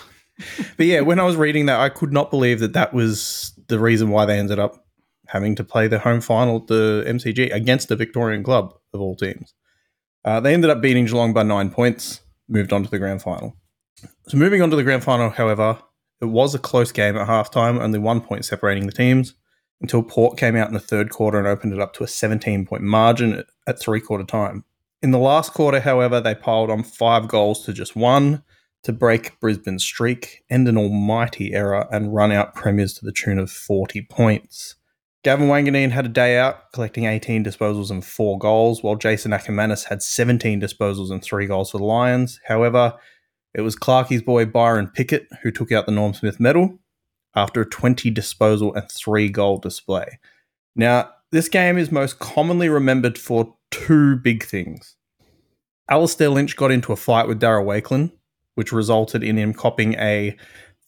But yeah, when I was reading that, I could not believe that that was the reason why they ended up having to play the home final at the MCG against the Victorian club of all teams. Uh, they ended up beating Geelong by nine points, moved on to the grand final. So moving on to the grand final, however, it was a close game at halftime, only one point separating the teams, until Port came out in the third quarter and opened it up to a 17 point margin at, at three quarter time. In the last quarter, however, they piled on five goals to just one to break Brisbane's streak, end an almighty error, and run out premiers to the tune of 40 points. Gavin Wanganeen had a day out, collecting 18 disposals and four goals, while Jason Ackermanis had 17 disposals and three goals for the Lions. However, it was Clarkie's boy Byron Pickett who took out the Norm Smith medal after a 20 disposal and three goal display. Now, this game is most commonly remembered for two big things. Alistair Lynch got into a fight with Darryl Wakelin, which resulted in him copping a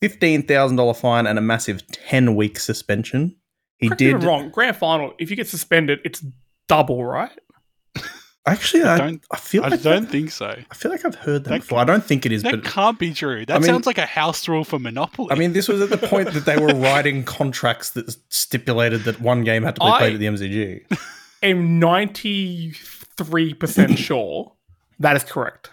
$15,000 fine and a massive 10 week suspension. He Correct did. Wrong. Grand final, if you get suspended, it's double, right? Actually, I I, don't- I feel I like don't that- think so. I feel like I've heard that, That before. I don't think it is, That but can't be true. That I mean- sounds like a house rule for Monopoly. I mean, this was at the point that they were writing contracts that stipulated that one game had to be I- played at the MCG. I'm 93% sure that is correct.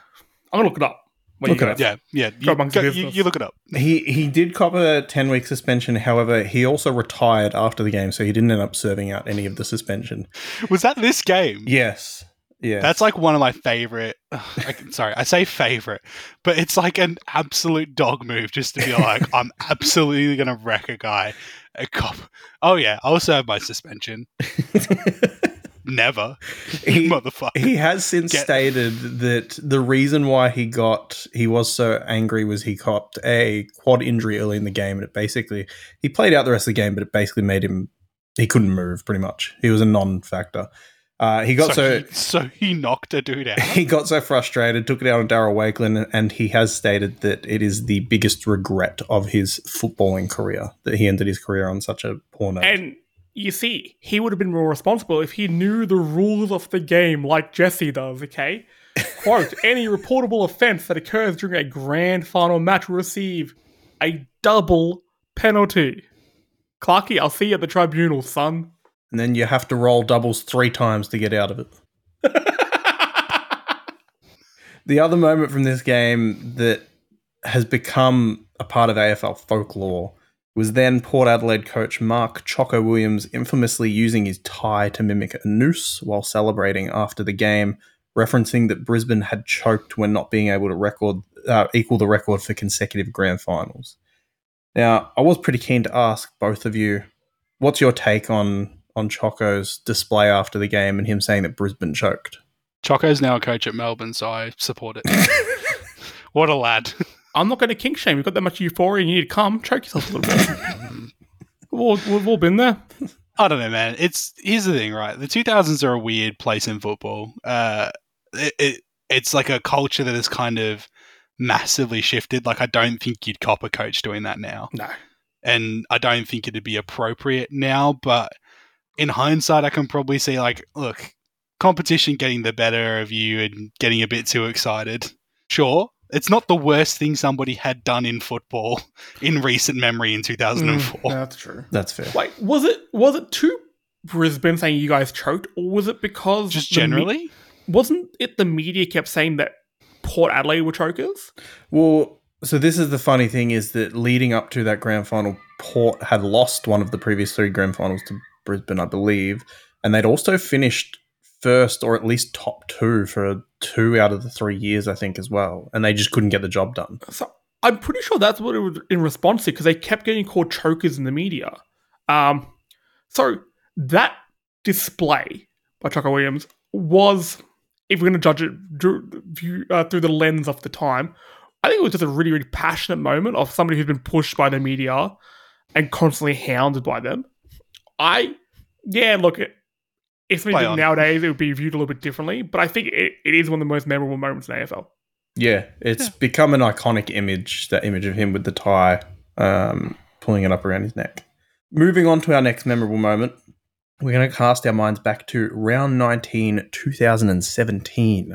I'm going to look it up. What Look you it up. yeah, yeah. You, go- you, you look it up. He he did cop a ten week suspension. However, he also retired after the game, so he didn't end up serving out any of the suspension. Was that this game? Yes, yeah, That's like one of my favorite. I, sorry, I say favorite, but it's like an absolute dog move just to be like, I'm absolutely going to wreck a guy. A cop. Oh, yeah, I'll serve my suspension. Never. He- Motherfucker. He has since Get- stated that the reason why he got he was so angry was he copped a quad injury early in the game, and it basically he played out the rest of the game, but it basically made him he couldn't move pretty much. He was a non-factor. Uh, he got so. so, he, so he knocked a dude out. he got so frustrated, took it out on Darryl Wakelin, and he has stated that it is the biggest regret of his footballing career that he ended his career on such a poor note. And you see, he would have been more responsible if he knew the rules of the game like Jesse does, okay? Quote, any reportable offense that occurs during a grand final match will receive a double penalty. Clarky, I'll see you at the tribunal, son. and then you have to roll doubles three times to get out of it. The other moment from this game that has become a part of AFL folklore was then Port Adelaide coach Mark Choco Williams infamously using his tie to mimic a noose while celebrating after the game, referencing that Brisbane had choked when not being able to record uh, equal the record for consecutive grand finals. Now, I was pretty keen to ask both of you, what's your take on on Choco's display after the game and him saying that Brisbane choked? Choco's now a coach at Melbourne, so I support it. what a lad. I'm not going to kink shame. You've got that much euphoria, you need to come. Choke yourself a little bit. we've, all, we've all been there. I don't know, man. It's here's the thing, right? The 2000s are a weird place in football. Uh, it, it it's like a culture that has kind of massively shifted. Like I don't think you'd cop a coach doing that now, No. and I don't think it'd be appropriate now. But in hindsight, I can probably see like, look, competition getting the better of you and getting a bit too excited. Sure. It's not the worst thing somebody had done in football in recent memory in 2004. Mm, that's true. That's fair. Wait, was it was it to Brisbane saying you guys choked, or was it because Just the me- generally? wasn't it the media kept saying that Port Adelaide were chokers? Well, so this is the funny thing is that leading up to that grand final, Port had lost one of the previous three grand finals to Brisbane, I believe, and they'd also finished first or at least top two for two out of the three years, I think, as well, and they just couldn't get the job done. So I'm pretty sure that's what it was in response to because they kept getting called chokers in the media. Um, so that display by Choco Williams was if we're going to judge it uh, through the lens of the time, I think it was just a really, really passionate moment of somebody who's been pushed by the media and constantly hounded by them. I, yeah, look, it, if something Play did nowadays, it would be viewed a little bit differently. But I think it, it is one of the most memorable moments in AFL. Yeah, it's become an iconic image. That image of him with the tie, um, pulling it up around his neck. Moving on to our next memorable moment, we're going to cast our minds back to round 19, 2017.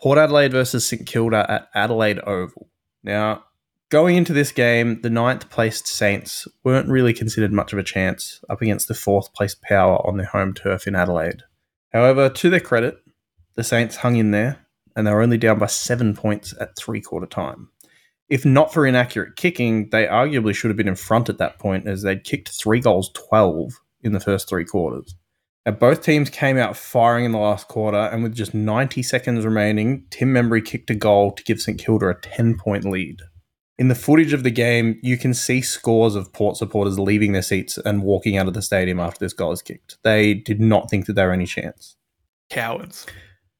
Port Adelaide versus St Kilda at Adelaide Oval. Now, going into this game, the ninth placed Saints weren't really considered much of a chance up against the fourth placed Power on their home turf in Adelaide. However, to their credit, the Saints hung in there and they were only down by seven points at three quarter time. If not for inaccurate kicking, they arguably should have been in front at that point as they'd kicked three goals 12 in the first three quarters. Now, both teams came out firing in the last quarter, and with just 90 seconds remaining, Tim Membrey kicked a goal to give St Kilda a 10 point lead. In the footage of the game, you can see scores of Port supporters leaving their seats and walking out of the stadium after this goal is kicked. They did not think that there were any chance. Cowards.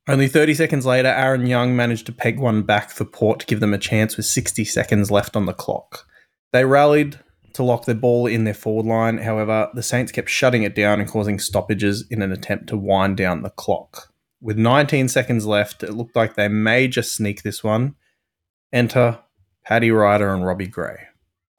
Only 30 seconds later, Aaron Young managed to peg one back for Port to give them a chance with 60 seconds left on the clock. They rallied to lock the ball in their forward line. However, the Saints kept shutting it down and causing stoppages in an attempt to wind down the clock. With 19 seconds left, it looked like they may just sneak this one. Enter Paddy Ryder and Robbie Gray.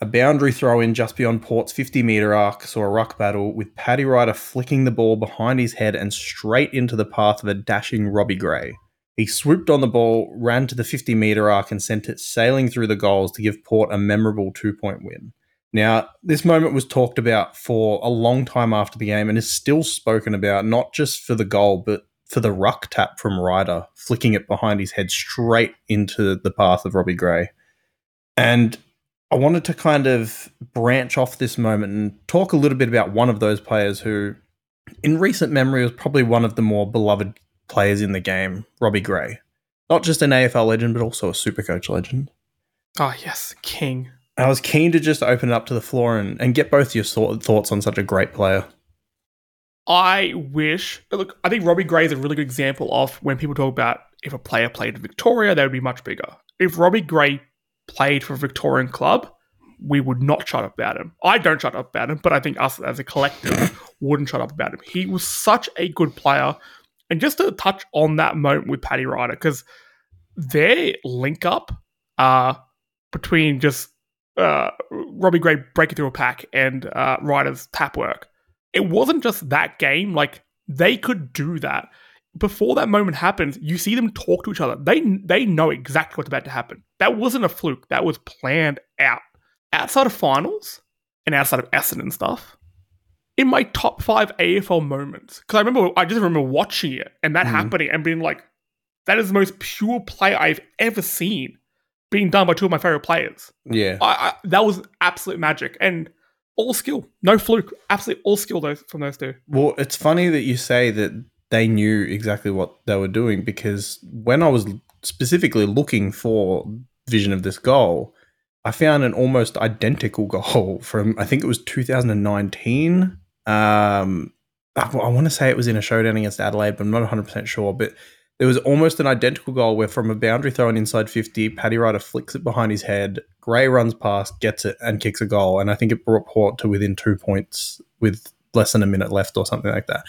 A boundary throw in just beyond Port's 50 metre arc saw a ruck battle with Paddy Ryder flicking the ball behind his head and straight into the path of a dashing Robbie Gray. He swooped on the ball, ran to the 50 metre arc, and sent it sailing through the goals to give Port a memorable two point win. Now, this moment was talked about for a long time after the game and is still spoken about, not just for the goal, but for the ruck tap from Ryder, flicking it behind his head straight into the path of Robbie Gray. And I wanted to kind of branch off this moment and talk a little bit about one of those players who, in recent memory, was probably one of the more beloved players in the game, Robbie Gray. Not just an AFL legend, but also a Supercoach legend. Oh, yes. King. I was keen to just open it up to the floor and, and get both your thought, thoughts on such a great player. I wish. Look, I think Robbie Gray is a really good example of when people talk about if a player played in Victoria, they would be much bigger. If Robbie Gray played for a Victorian club, we would not shut up about him. I don't shut up about him, but I think us as a collective wouldn't shut up about him. He was such a good player. And just to touch on that moment with Paddy Ryder, because their link up uh, between just uh, Robbie Gray breaking through a pack and uh, Ryder's tap work, it wasn't just that game. Like they could do that. Before that moment happens, you see them talk to each other. They they know exactly what's about to happen. That wasn't a fluke. That was planned out. Outside of finals and outside of Essendon stuff, in my top five AFL moments, because I remember I just remember watching it and that Mhm. happening and being like, that is the most pure play I've ever seen being done by two of my favorite players. Yeah. I, I, that was absolute magic and all skill, no fluke, absolutely all skill those from those two. Well, it's funny that you say that they knew exactly what they were doing because when I was specifically looking for vision of this goal, I found an almost identical goal from I think it was 2019. Um, I, I want to say it was in a showdown against Adelaide, but I'm not 100 percent sure. But there was almost an identical goal where from a boundary throw in inside 50, Paddy Ryder flicks it behind his head. Gray runs past, gets it, and kicks a goal. And I think it brought Port to within two points with less than a minute left or something like that.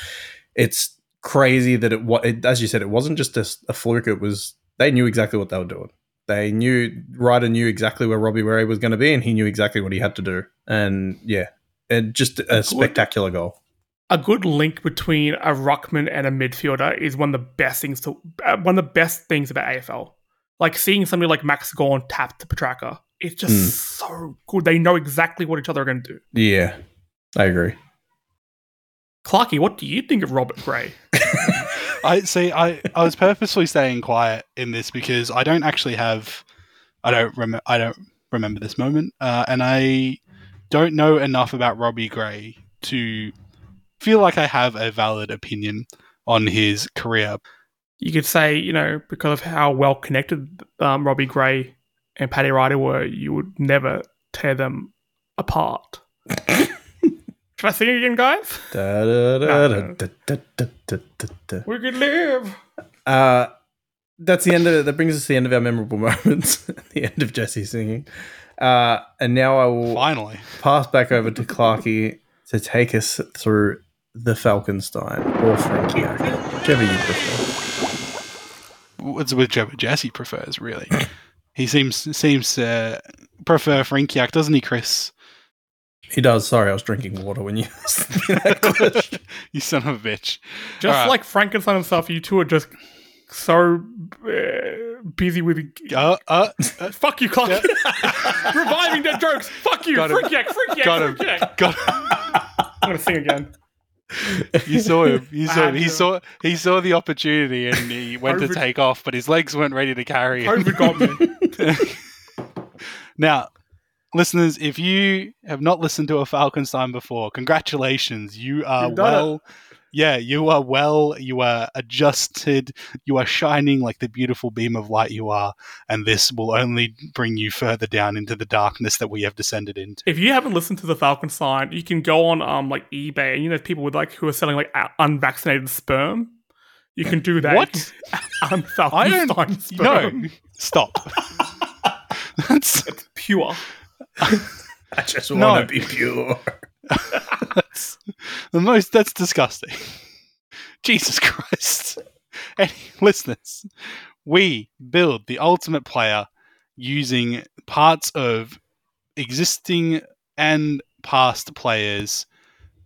It's crazy that it, wa- it as you said, it wasn't just a, a fluke. It was they knew exactly what they were doing. They knew Ryder knew exactly where Robbie Gray was going to be, and he knew exactly what he had to do. And yeah, it, just a Good. spectacular goal. A good link between a ruckman and a midfielder is one of the best things to uh, one of the best things about AFL. Like seeing somebody like Max Gawn tap to Petracca, it's just Mm. so good. They know exactly what each other are going to do. Yeah, I agree. Clarky, what do you think of Robert Gray? I see. I, I was purposely staying quiet in this because I don't actually have. I don't remember. I don't remember this moment, uh, and I don't know enough about Robbie Gray to feel like I have a valid opinion on his career. You could say, you know, because of how well connected um, Robbie Gray and Paddy Ryder were, you would never tear them apart. Should I sing again, guys? Da, da, da, No. da, da, da, da, da, da. We can live Uh, that's the end of it. that brings us to the end of our memorable moments. the end of Jesse singing. Uh, and now I will Finally. pass back over to Clarky to take us through the Falconstein or Frankiac, whichever you prefer. It's whichever Jesse prefers, really. he seems seems to prefer Frankiak, doesn't he, Chris? He does. Sorry, I was drinking water when you asked me that question. you son of a bitch. Just Alright. like Frankenstein and stuff, you two are just so uh, busy with. Uh, uh, Fuck you, Clark. Reviving dead jokes. Fuck you. Got him. Freak yak, freak yak, Got him. freak yak. God, I'm going to sing again. you saw him. You saw him. He to. saw he saw the opportunity and he went to take off, but his legs weren't ready to carry him. COVID got me. now, listeners, if you have not listened to a Falconstein before, congratulations. You are You've it. well. Yeah, you are well. You are adjusted. You are shining like the beautiful beam of light you are, and this will only bring you further down into the darkness that we have descended into. If you haven't listened to the Falconstein, you can go on um like eBay and you know people with like who are selling like unvaccinated sperm. You can do that. What? Un- I don't- Falconstein sperm. No, stop. that's Pure. I just want to be pure. that's the most. That's disgusting. Jesus Christ. Any listeners, we build the ultimate player using parts of existing and past players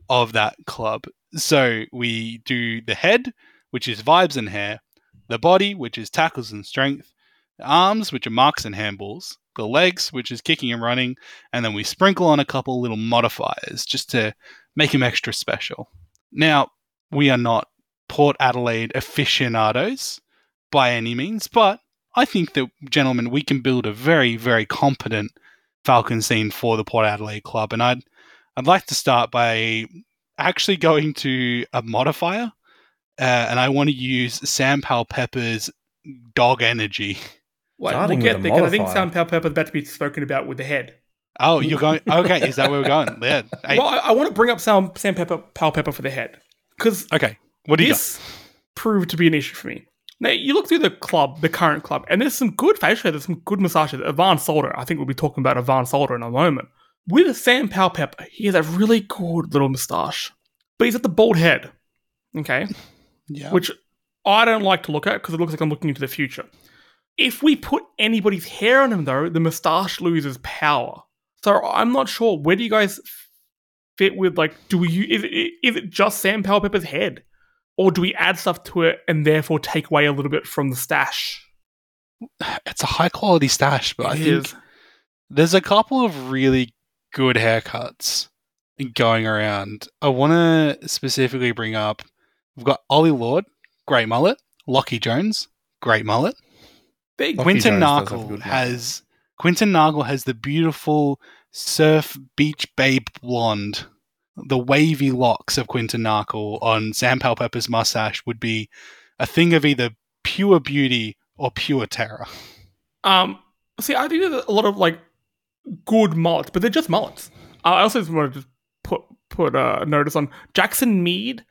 of that club. So we do the head, which is vibes and hair, the body, which is tackles and strength, the arms, which are marks and handballs, the legs, which is kicking and running, and then we sprinkle on a couple little modifiers just to make him extra special. Now, we are not Port Adelaide aficionados by any means, but I think that, gentlemen, we can build a very, very competent Falconstein for the Port Adelaide club. And I'd, I'd like to start by actually going to a modifier, uh, and I want to use Sam Powell Pepper's dog energy. Wait, Starting we'll get a there 'cause I think modifier. Sam Powell-Pepper is about to be spoken about with the head. Oh, you're going. Okay, is that where we're going? Yeah. Hey, Well, I, I want to bring up Sam Sam Pepper Power Pepper for the head because okay. What do you got? proved to be an issue for me. Now you look through the club, the current club, and there's some good facial hair, there's some good massages. Ivan Soldo, I think we'll be talking about Ivan Soldo in a moment. With Sam Powell-Pepper, he has a really good little moustache, but he's at the bald head. Okay, Yeah. which I don't like to look at because it looks like I'm looking into the future. If we put anybody's hair on him, though, the moustache loses power. So I'm not sure. Where do you guys fit with like? Do we is it, is it just Sam Powell-Pepper's head, or do we add stuff to it and therefore take away a little bit from the stash? it's a high quality stash, but I It think is. there's a couple of really good haircuts going around. I want to specifically bring up we've got Ollie Lord, great mullet. Lachie Jones, great mullet. Big. Lachie Quinton Jones does have a Narkle has Quinton Narkle has the beautiful surf beach babe blonde. The wavy locks of Quinton Narkle on Sam Pepper's mustache would be a thing of either pure beauty or pure terror. Um, see, I think there's a lot of like good mullets, but they're just mullets. I also just wanted to put put a notice on Jackson Mead.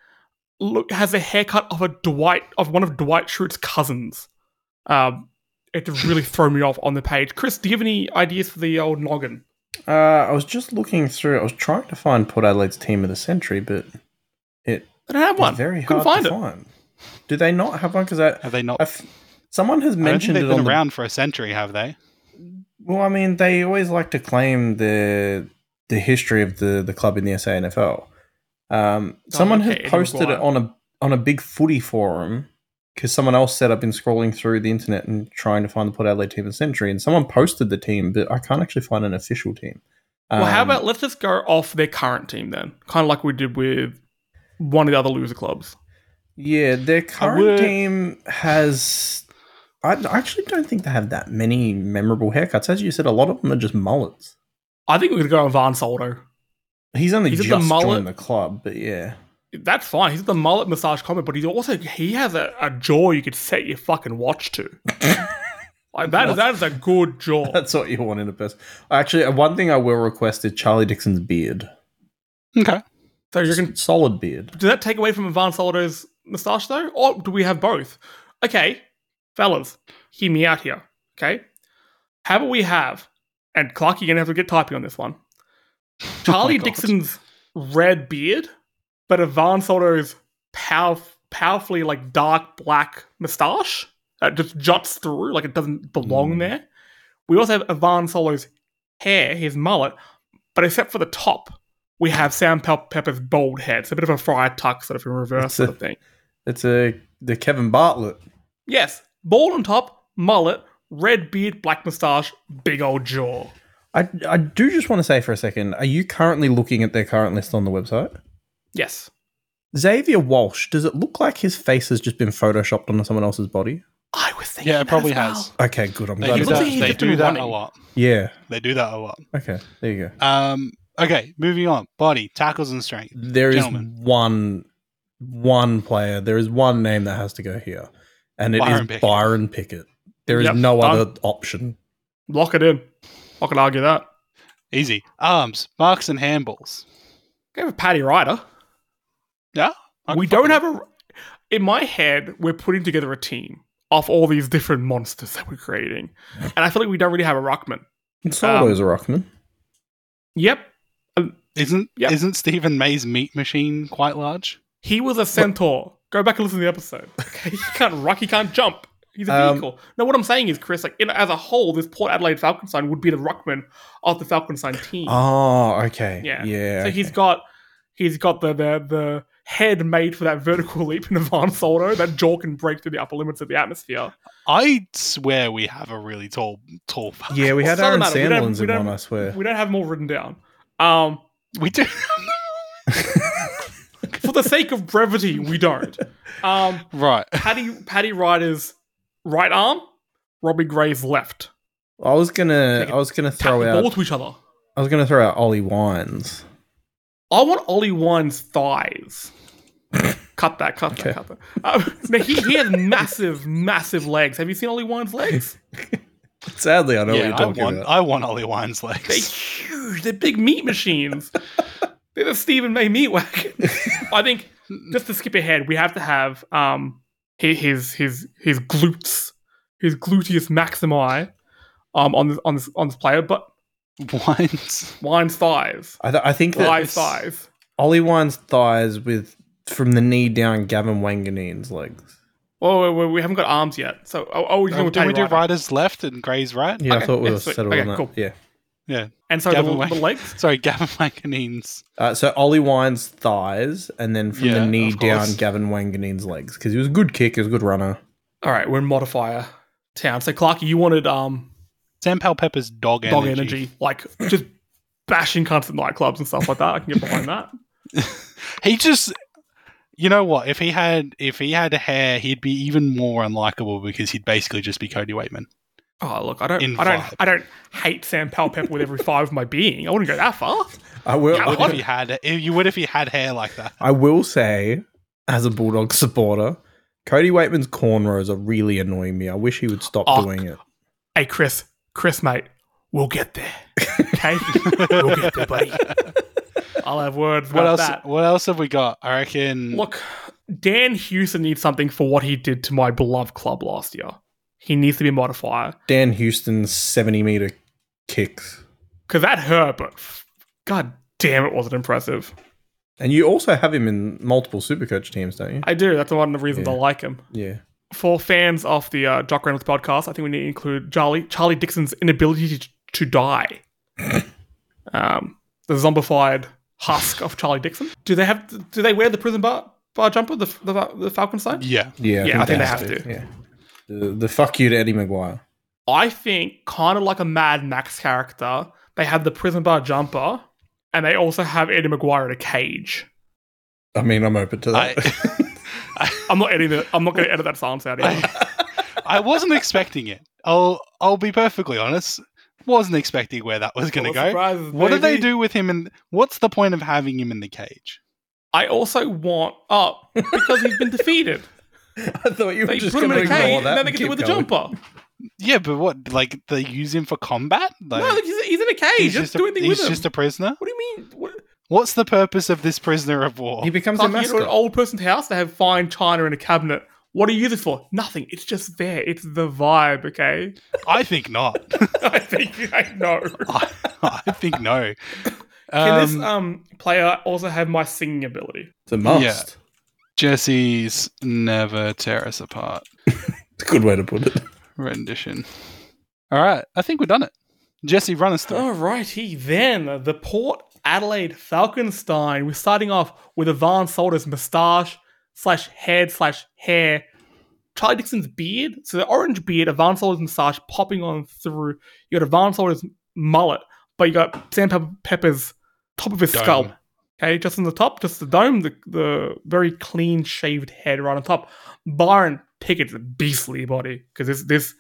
Look, has a haircut of a Dwight of one of Dwight Schrute's cousins. Um, it really throw me off on the page. Chris, do you have any ideas for the old noggin? Uh, I was just looking through. I was trying to find Port Adelaide's team of the century, but it I don't have one. very Couldn't hard find to it. find. Do they not have one? Because I, Have they not? I f- someone has I don't think mentioned they've it been on the around for a century, have they? Well, I mean, they always like to claim the the history of the the club in the SANFL. Um, someone okay, had Eddie posted it on a on a big footy forum because someone else said I've been scrolling through the internet and trying to find the Port Adelaide team of the century, and someone posted the team, but I can't actually find an official team. well, how Um, about let's just go off their current team then, kind of like we did with one of the other loser clubs. Yeah, their current team has. I actually don't think they have that many memorable haircuts. As you said, a lot of them are just mullets. I think we're gonna go on Van Soldo. He's only He's the just mullet- joined the club, but yeah. That's fine. He's the mullet massage comment, but he's also he has a, a jaw you could set your fucking watch to. like that is that is a good jaw. That's what you want in a person. Actually, uh, one thing I will request is Charlie Dixon's beard. Okay. So you're gonna Solid beard. does that take away from Van Soldo's moustache though, or do we have both? okay, fellas, hear me out here. Okay, how about we have, and Clark, you're gonna have to get typing on this one. Charlie God. Dixon's red beard, but Ivan Soldo's power, powerfully like dark black mustache that just juts through, like it doesn't belong Mm. there. We also have Ivan Soldo's hair, his mullet, but except for the top, we have Sam Pel- Pepper's bald head. It's a bit of a friar tuck, sort of in reverse It's sort a- of thing. It's a the Kevin Bartlett. Yes, bald on top, mullet, red beard, black mustache, big old jaw. I, I do just want to say for a second, are you currently looking at their current list on the website? Yes. Xavier Walsh, does it look like his face has just been photoshopped onto someone else's body? I was thinking Yeah, it that probably as well. has. Okay, good. I'm They glad do looks that, like he's they do that running. a lot. Yeah. They do that a lot. Okay, there you go. Um, okay, moving on. Body, tackles, and strength. There is Gentlemen. one one player. There is one name that has to go here, and it is Byron Pickett. Byron Pickett. There is Yep, no done. other option. Lock it in. I can argue that. Easy. Arms, marks, and handballs. We have a Paddy Ryder. Yeah? I we don't have a. In my head, we're putting together a team of all these different monsters that we're creating, and I feel like we don't really have a ruckman. And Solo's Um, a ruckman. Yep, it. Isn't Yep. isn't Steven May's meat machine quite large? he was a centaur. Go back and listen to the episode. Okay, he can't rock. He can't jump. He's a Um, vehicle. no, what I'm saying is, Chris, like in, as a whole, this Port Adelaide Falconstein would be the ruckman of the Falconstein team. Oh, okay. Yeah. Yeah. So he's got he's got the, the the head made for that vertical leap in Ivan Soldo. That jaw can break through the upper limits of the atmosphere. I swear we have a really tall tall fuck. yeah, we had Doesn't Aaron matter, Sandlins in one, I swear. We don't have more written down. Um, We do. for the sake of brevity, we don't. Um, right. Paddy Paddy Ryder's right arm, Robbie Gray's left. I was gonna I was gonna Tap throw the ball out to each other. I was gonna throw out Ollie Wines. I want Ollie Wine's thighs. cut that, cut Okay. that, cut that. Uh, now he, he has massive, massive legs. Have you seen Ollie Wine's legs? Sadly, I know what yeah, you're I talking want about. I want Ollie Wine's legs. They're huge. They're big meat machines. They're the Steven May meat wagon. I think just to skip ahead, we have to have um his his his glutes, his gluteus maximi, um on this on this on this player, but Wines. Wine's thighs, I, th- I think that live thighs. Ollie Wines thighs with from the knee down Gavin Wanganeen's legs. Oh, wait, wait, we haven't got arms yet. So oh, oh we're Oh, going did we do right. Ryder's left and Gray's right? Yeah, Okay, I thought we yeah, were sweet. settled Okay, on that. cool. Yeah. Yeah. And so the, Gavin the Wang- legs. Sorry, Gavin Wanganeen's. Uh, so Ollie Wines thighs, and then from Yeah, the knee down Gavin Wanganeen's legs because he was a good kick, he was a good runner. All right, we're in modifier town. So Clarky, you wanted um Sam Powell-Pepper's dog, dog energy. energy, like just bashing cunts at nightclubs and stuff like that. I can get behind that. He just you know what? If he had if he had hair, he'd be even more unlikable because he'd basically just be Cody Weightman. Oh look, I don't, In I don't, vibe. I don't hate Sam Powell-Pepper with every fibre of my being. I wouldn't go that far. I will. You would if he had you would if he had hair like that. I will say, as a Bulldog supporter, Cody Weightman's cornrows are really annoying me. I wish he would stop Oh. doing it. Hey Chris, Chris, mate, we'll get there. Okay, we'll get there, buddy. I'll have words What about else that. what else have we got? I reckon Look, Dan Houston needs something for what he did to my beloved club last year. He needs to be a modifier Dan Houston's 70 meter kicks. because that hurt, but f- god damn, it wasn't impressive. And you also have him in multiple Supercoach teams, don't you? I do. That's one of the reasons Yeah. I like him. Yeah. For fans of the uh, Jock Reynolds podcast, I think we need to include Charlie Charlie Dixon's inability to, to die. um, the zombified husk of Charlie Dixon. Do they have? Do they wear the prison bar bar jumper? The the, the Falconstein? Yeah. Yeah, Yeah, I think they have to. Yeah. The, the fuck you to Eddie McGuire. I think kind of like a Mad Max character. They have the prison bar jumper, and they also have Eddie McGuire in a cage. I mean, I'm open to that. I, I'm not editing it. I'm not going to edit that silence out either. I wasn't expecting it. I'll I'll be perfectly honest. Wasn't expecting where that was going to go. surprises, What do they do with him? And what's the point of having him in the cage? I also want oh because he's been defeated. I thought you were They just put him going in to a ignore cage, that. and then they can do keep with the jumper. Yeah, but what? Like they use him for combat? Like, no, he's, he's in a cage. he's Just, just, do a, anything he's with him. just a prisoner. what do you mean? What, What's the purpose of this prisoner of war? He becomes can't a you go an mascot. old person's house to have fine china in a cabinet What do you use it for? Nothing. It's just there. It's the vibe, okay? I think not. I think I know. I, I think no. Can this Um, um player also have my singing ability? It's a must. Yeah. Jesse's never tear us apart It's a good way to put it. rendition. All right, I think we've done it. Jesse, run us through. Alrighty then. The Port Adelaide Falconstein. We're starting off with Ivan Soldo's moustache slash head slash hair. Charlie Dixon's beard. So the orange beard, Ivan Soldo's moustache popping on through. You got Ivan Soldo's mullet, but you got Sam Pepper- Pepper's top of his Dome. skull. Okay, just on the top, just the dome, the, the very clean shaved head right on top. Byron Pickett's a beastly body because this this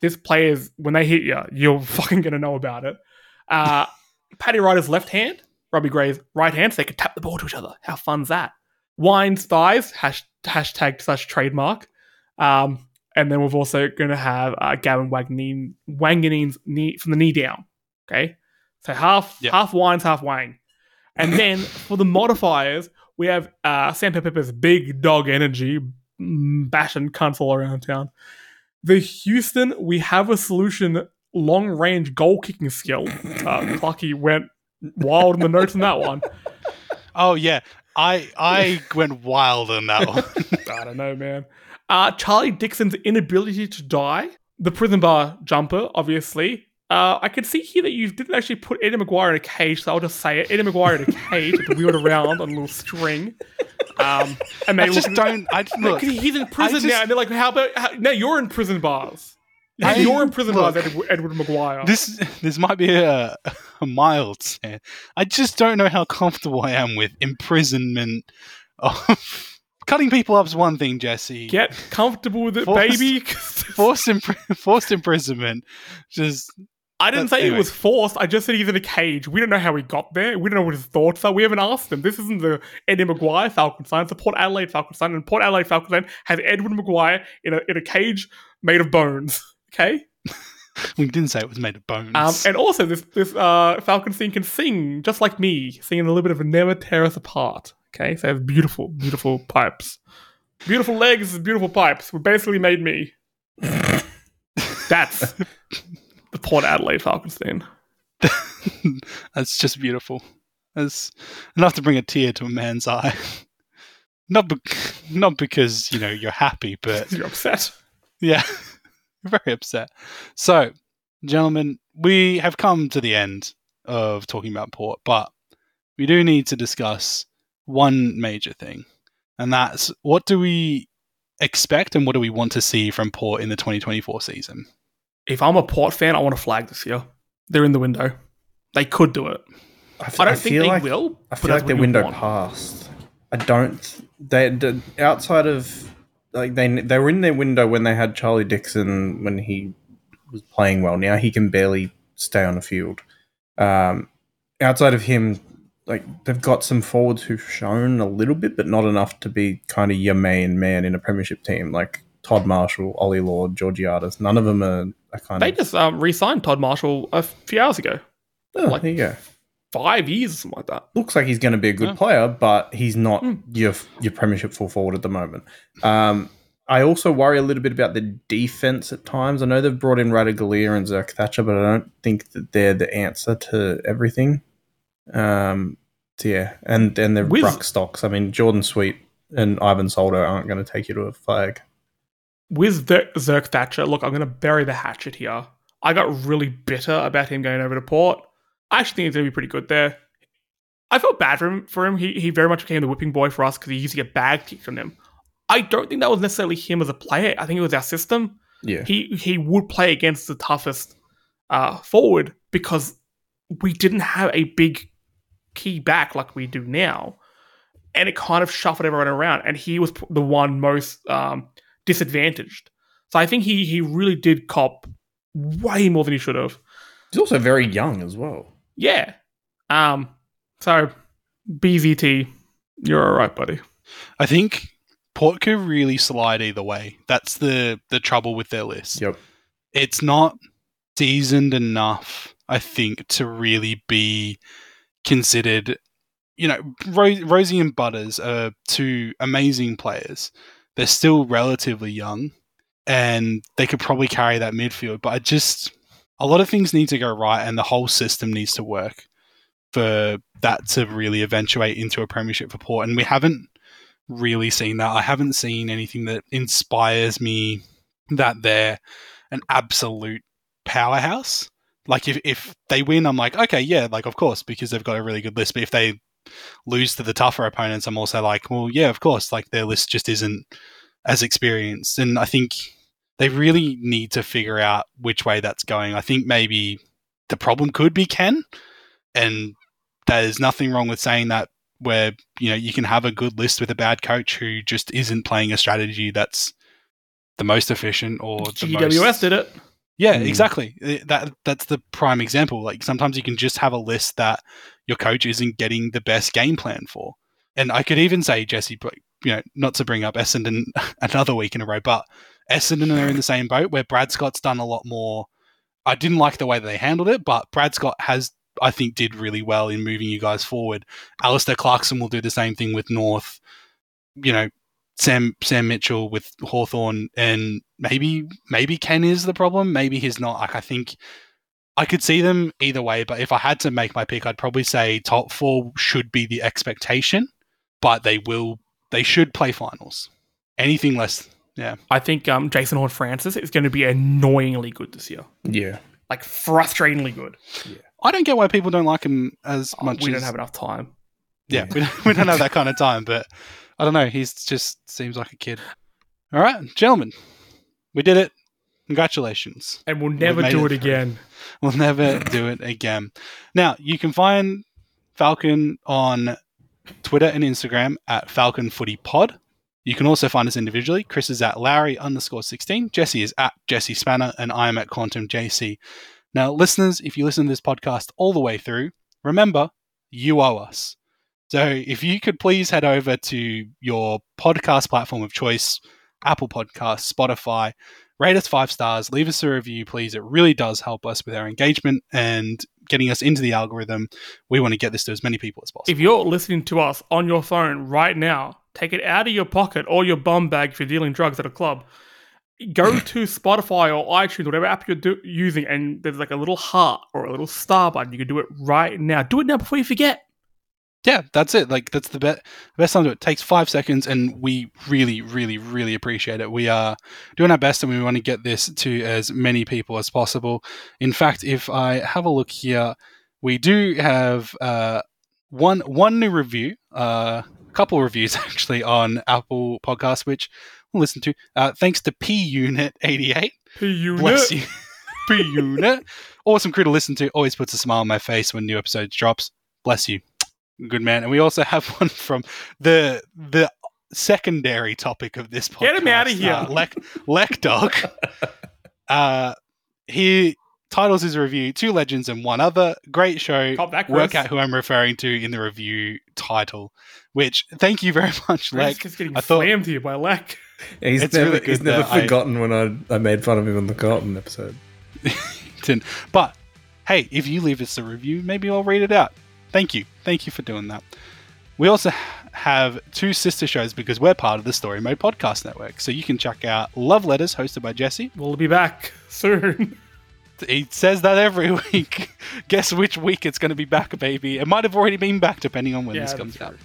this player's when they hit you, you're fucking gonna know about it. Uh, Paddy Ryder's left hand, Robbie Gray's right hand, so they could tap the ball to each other. How fun's that? Wine's thighs, hash, hashtag slash trademark. Um, and then we're also going to have uh, Gavin Wagnin, Wanganeen's knee from the knee down. Okay, so half Yep. half wines, half wang. And then for the modifiers, we have uh, Sam Powell-Pepper's big dog energy, bashing cunts all around town. The Houston, we have a solution long range goal kicking skill. Uh, Clucky went wild in the notes on that one. Oh yeah, I I went wild on that one. I don't know, man. Uh, Charlie Dixon's inability to die. The prison bar jumper, obviously. Uh, I can see here that you didn't actually put Eddie McGuire in a cage, so I'll just say it. Eddie McGuire in a cage, with wheeled around on a little string. Um, and I they just look- don't. I just look. He's in prison just- now, and they're like, "How about how, now? You're in prison bars. I- you're in prison look, Edward, Edward McGuire." This this might be a, a mild sin. I just don't know how comfortable I am with imprisonment. Of cutting people up is one thing, Jesse. Get comfortable with it, Forced- baby. forced impri- forced imprisonment. Just I didn't say anyway. it was forced. I just said he's in a cage. We don't know how he got there. We don't know what his thoughts are. We haven't asked him. This isn't the Eddie McGuire Falconstein. It's the Port Adelaide Falconstein. And Port Adelaide Falconstein has Edward McGuire in a, in a cage made of bones. Okay? we didn't say it was made of bones. Um, and also, this, this uh, Falconstein can sing just like me, singing a little bit of Never Tear Us Apart. Okay? So it has beautiful, beautiful pipes. Beautiful legs, beautiful pipes. We basically made me. That's the Port Adelaide Falconstein. That's just beautiful. That's enough to bring a tear to a man's eye. Not, be- not because you know you're happy, but You're upset. Yeah, very upset. So, gentlemen, we have come to the end of talking about Port, but we do need to discuss one major thing, and that's what do we expect and what do we want to see from Port in the 2024 season? if I'm a Port fan, I want to flag this year. They're in the window. They could do it. f- I don't think feel they like, will. I feel like their window want. passed. I don't. They, the outside of like they they were in their window when they had Charlie Dixon when he was playing well. Now he can barely stay on the field. Um, outside of him, like they've got some forwards who've shown a little bit, but not enough to be kind of your main man in a premiership team. Like Todd Marshall, Ollie Lord, Georgiades. None of them are, are kind They of. just um, re-signed Todd Marshall a few hours ago. Oh, like- there you go. Five years or something like that. looks like he's going to be a good Yeah. player, but he's not Hmm. your your premiership full forward at the moment. Um, I also worry a little bit about the defense at times. I know they've brought in Ratugolea and Zerk Thatcher, but I don't think that they're the answer to everything. Um, so yeah, and and the Wiz- ruck stocks. I mean, Jordon Sweet and Ivan Soldo aren't going to take you to a flag. With the Zerk Thatcher, look, I'm going to bury the hatchet here. I got really bitter about him going over to Port. I actually think he's going to be pretty good there. I felt bad for him. For him, he, he very much became the whipping boy for us because he used to get bag kicked from them. I don't think that was necessarily him as a player. I think it was our system. Yeah, he he would play against the toughest uh, forward because we didn't have a big key back like we do now, and it kind of shuffled everyone around. And he was the one most um, disadvantaged. So I think he he really did cop way more than he should have. he's also very young as well. Yeah. Um. So BZT, you're all right, buddy. I think Port could really slide either way. That's the the trouble with their list. Yep. It's not seasoned enough, I think, to really be considered. You know, Ro- Rozee and Butters are two amazing players, they're still relatively young and they could probably carry that midfield. But I just, a lot of things need to go right and the whole system needs to work for that to really eventuate into a premiership for Port. And we haven't really seen that. I haven't seen anything that inspires me that they're an absolute powerhouse. Like if, if they win, I'm like, okay, yeah, like of course, because they've got a really good list. But if they lose to the tougher opponents, I'm also like, well, yeah, of course, like their list just isn't as experienced. And I think they really need to figure out which way that's going. I think maybe the problem could be Ken, and there's nothing wrong with saying that where you know you can have a good list with a bad coach who just isn't playing a strategy that's the most efficient or the GWS most... did it. Yeah, Mm. exactly. That that's the prime example. Like sometimes you can just have a list that your coach isn't getting the best game plan for. And I could even say Jesse, but you know, not to bring up Essendon another week in a row, but Essendon are in the same boat where Brad Scott's done a lot more. I didn't like the way that they handled it, but Brad Scott has, I think, did really well in moving you guys forward. Alastair Clarkson will do the same thing with North. You know, Sam Sam Mitchell with Hawthorn and maybe maybe Ken is the problem. Maybe he's not. Like I think I could see them either way, but if I had to make my pick, I'd probably say top four should be the expectation, but they will they should play finals. Anything less yeah. I think um, Jason Horne-Francis is going to be annoyingly good this year. Yeah. Like frustratingly good. Yeah. I don't get why people don't like him as Oh, much we as don't have enough time. yeah, we don't, we don't have that kind of time, but I don't know. He's just seems like a kid. All right, gentlemen, we did it. Congratulations. And we'll never do it it again. We'll never do it again. Now, you can find Falcon on Twitter and Instagram at Falcon Footy Pod. You can also find us individually. Chris is at Larry underscore 16. Jesse is at Jesse Spanner, and I am at Quantum JC. Now, listeners, if you listen to this podcast all the way through, remember, you owe us. So if you could please head over to your podcast platform of choice, Apple Podcasts, Spotify, rate us five stars, leave us a review, please. It really does help us with our engagement and getting us into the algorithm. We want to get this to as many people as possible. If you're listening to us on your phone right now, take it out of your pocket or your bum bag if you're dealing drugs at a club. Go to Spotify or iTunes, whatever app you're do- using, and there's like a little heart or a little star button. You can do it right now. Do it now before you forget. yeah, that's it. Like that's the be- best time to do it. takes five seconds, and we really, really, really appreciate it. We are doing our best, and we want to get this to as many people as possible. In fact, if I have a look here, we do have uh, one one new review, uh, couple reviews actually on Apple Podcasts, which we'll listen to. Uh, thanks to P Unit eighty eight. Bless you. P Unit. Awesome crew to listen to. Always puts a smile on my face when new episodes drops. Bless you. Good man. And we also have one from the the secondary topic of this podcast. Get him out of here. Uh, Lek, Lek Dog. uh, he titles his review Two Legends and One Other. Great show. Cop that, Chris. Work out who I'm referring to in the review title. Which, thank you very much, Chris Lek. is getting I thought- slammed here by Lek. Yeah, he's It's never, really he's never that I- forgotten when I, I made fun of him on the Carlton episode. Tin. But hey, if you leave us a review, maybe I'll read it out. Thank you. Thank you for doing that. We also have two sister shows because we're part of the Story Mode Podcast Network. So you can check out Love Letters, hosted by Jesse. We'll be back soon. He says that every week. Guess which week it's going to be back, baby. It might have already been back depending on when Yeah, this that's comes true. out.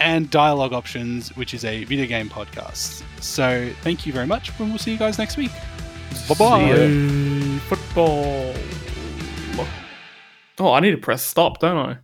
And Dialogue Options, which is a video game podcast. So thank you very much, and we'll see you guys next week. Bye bye. Football. Oh, I need to press stop, don't I?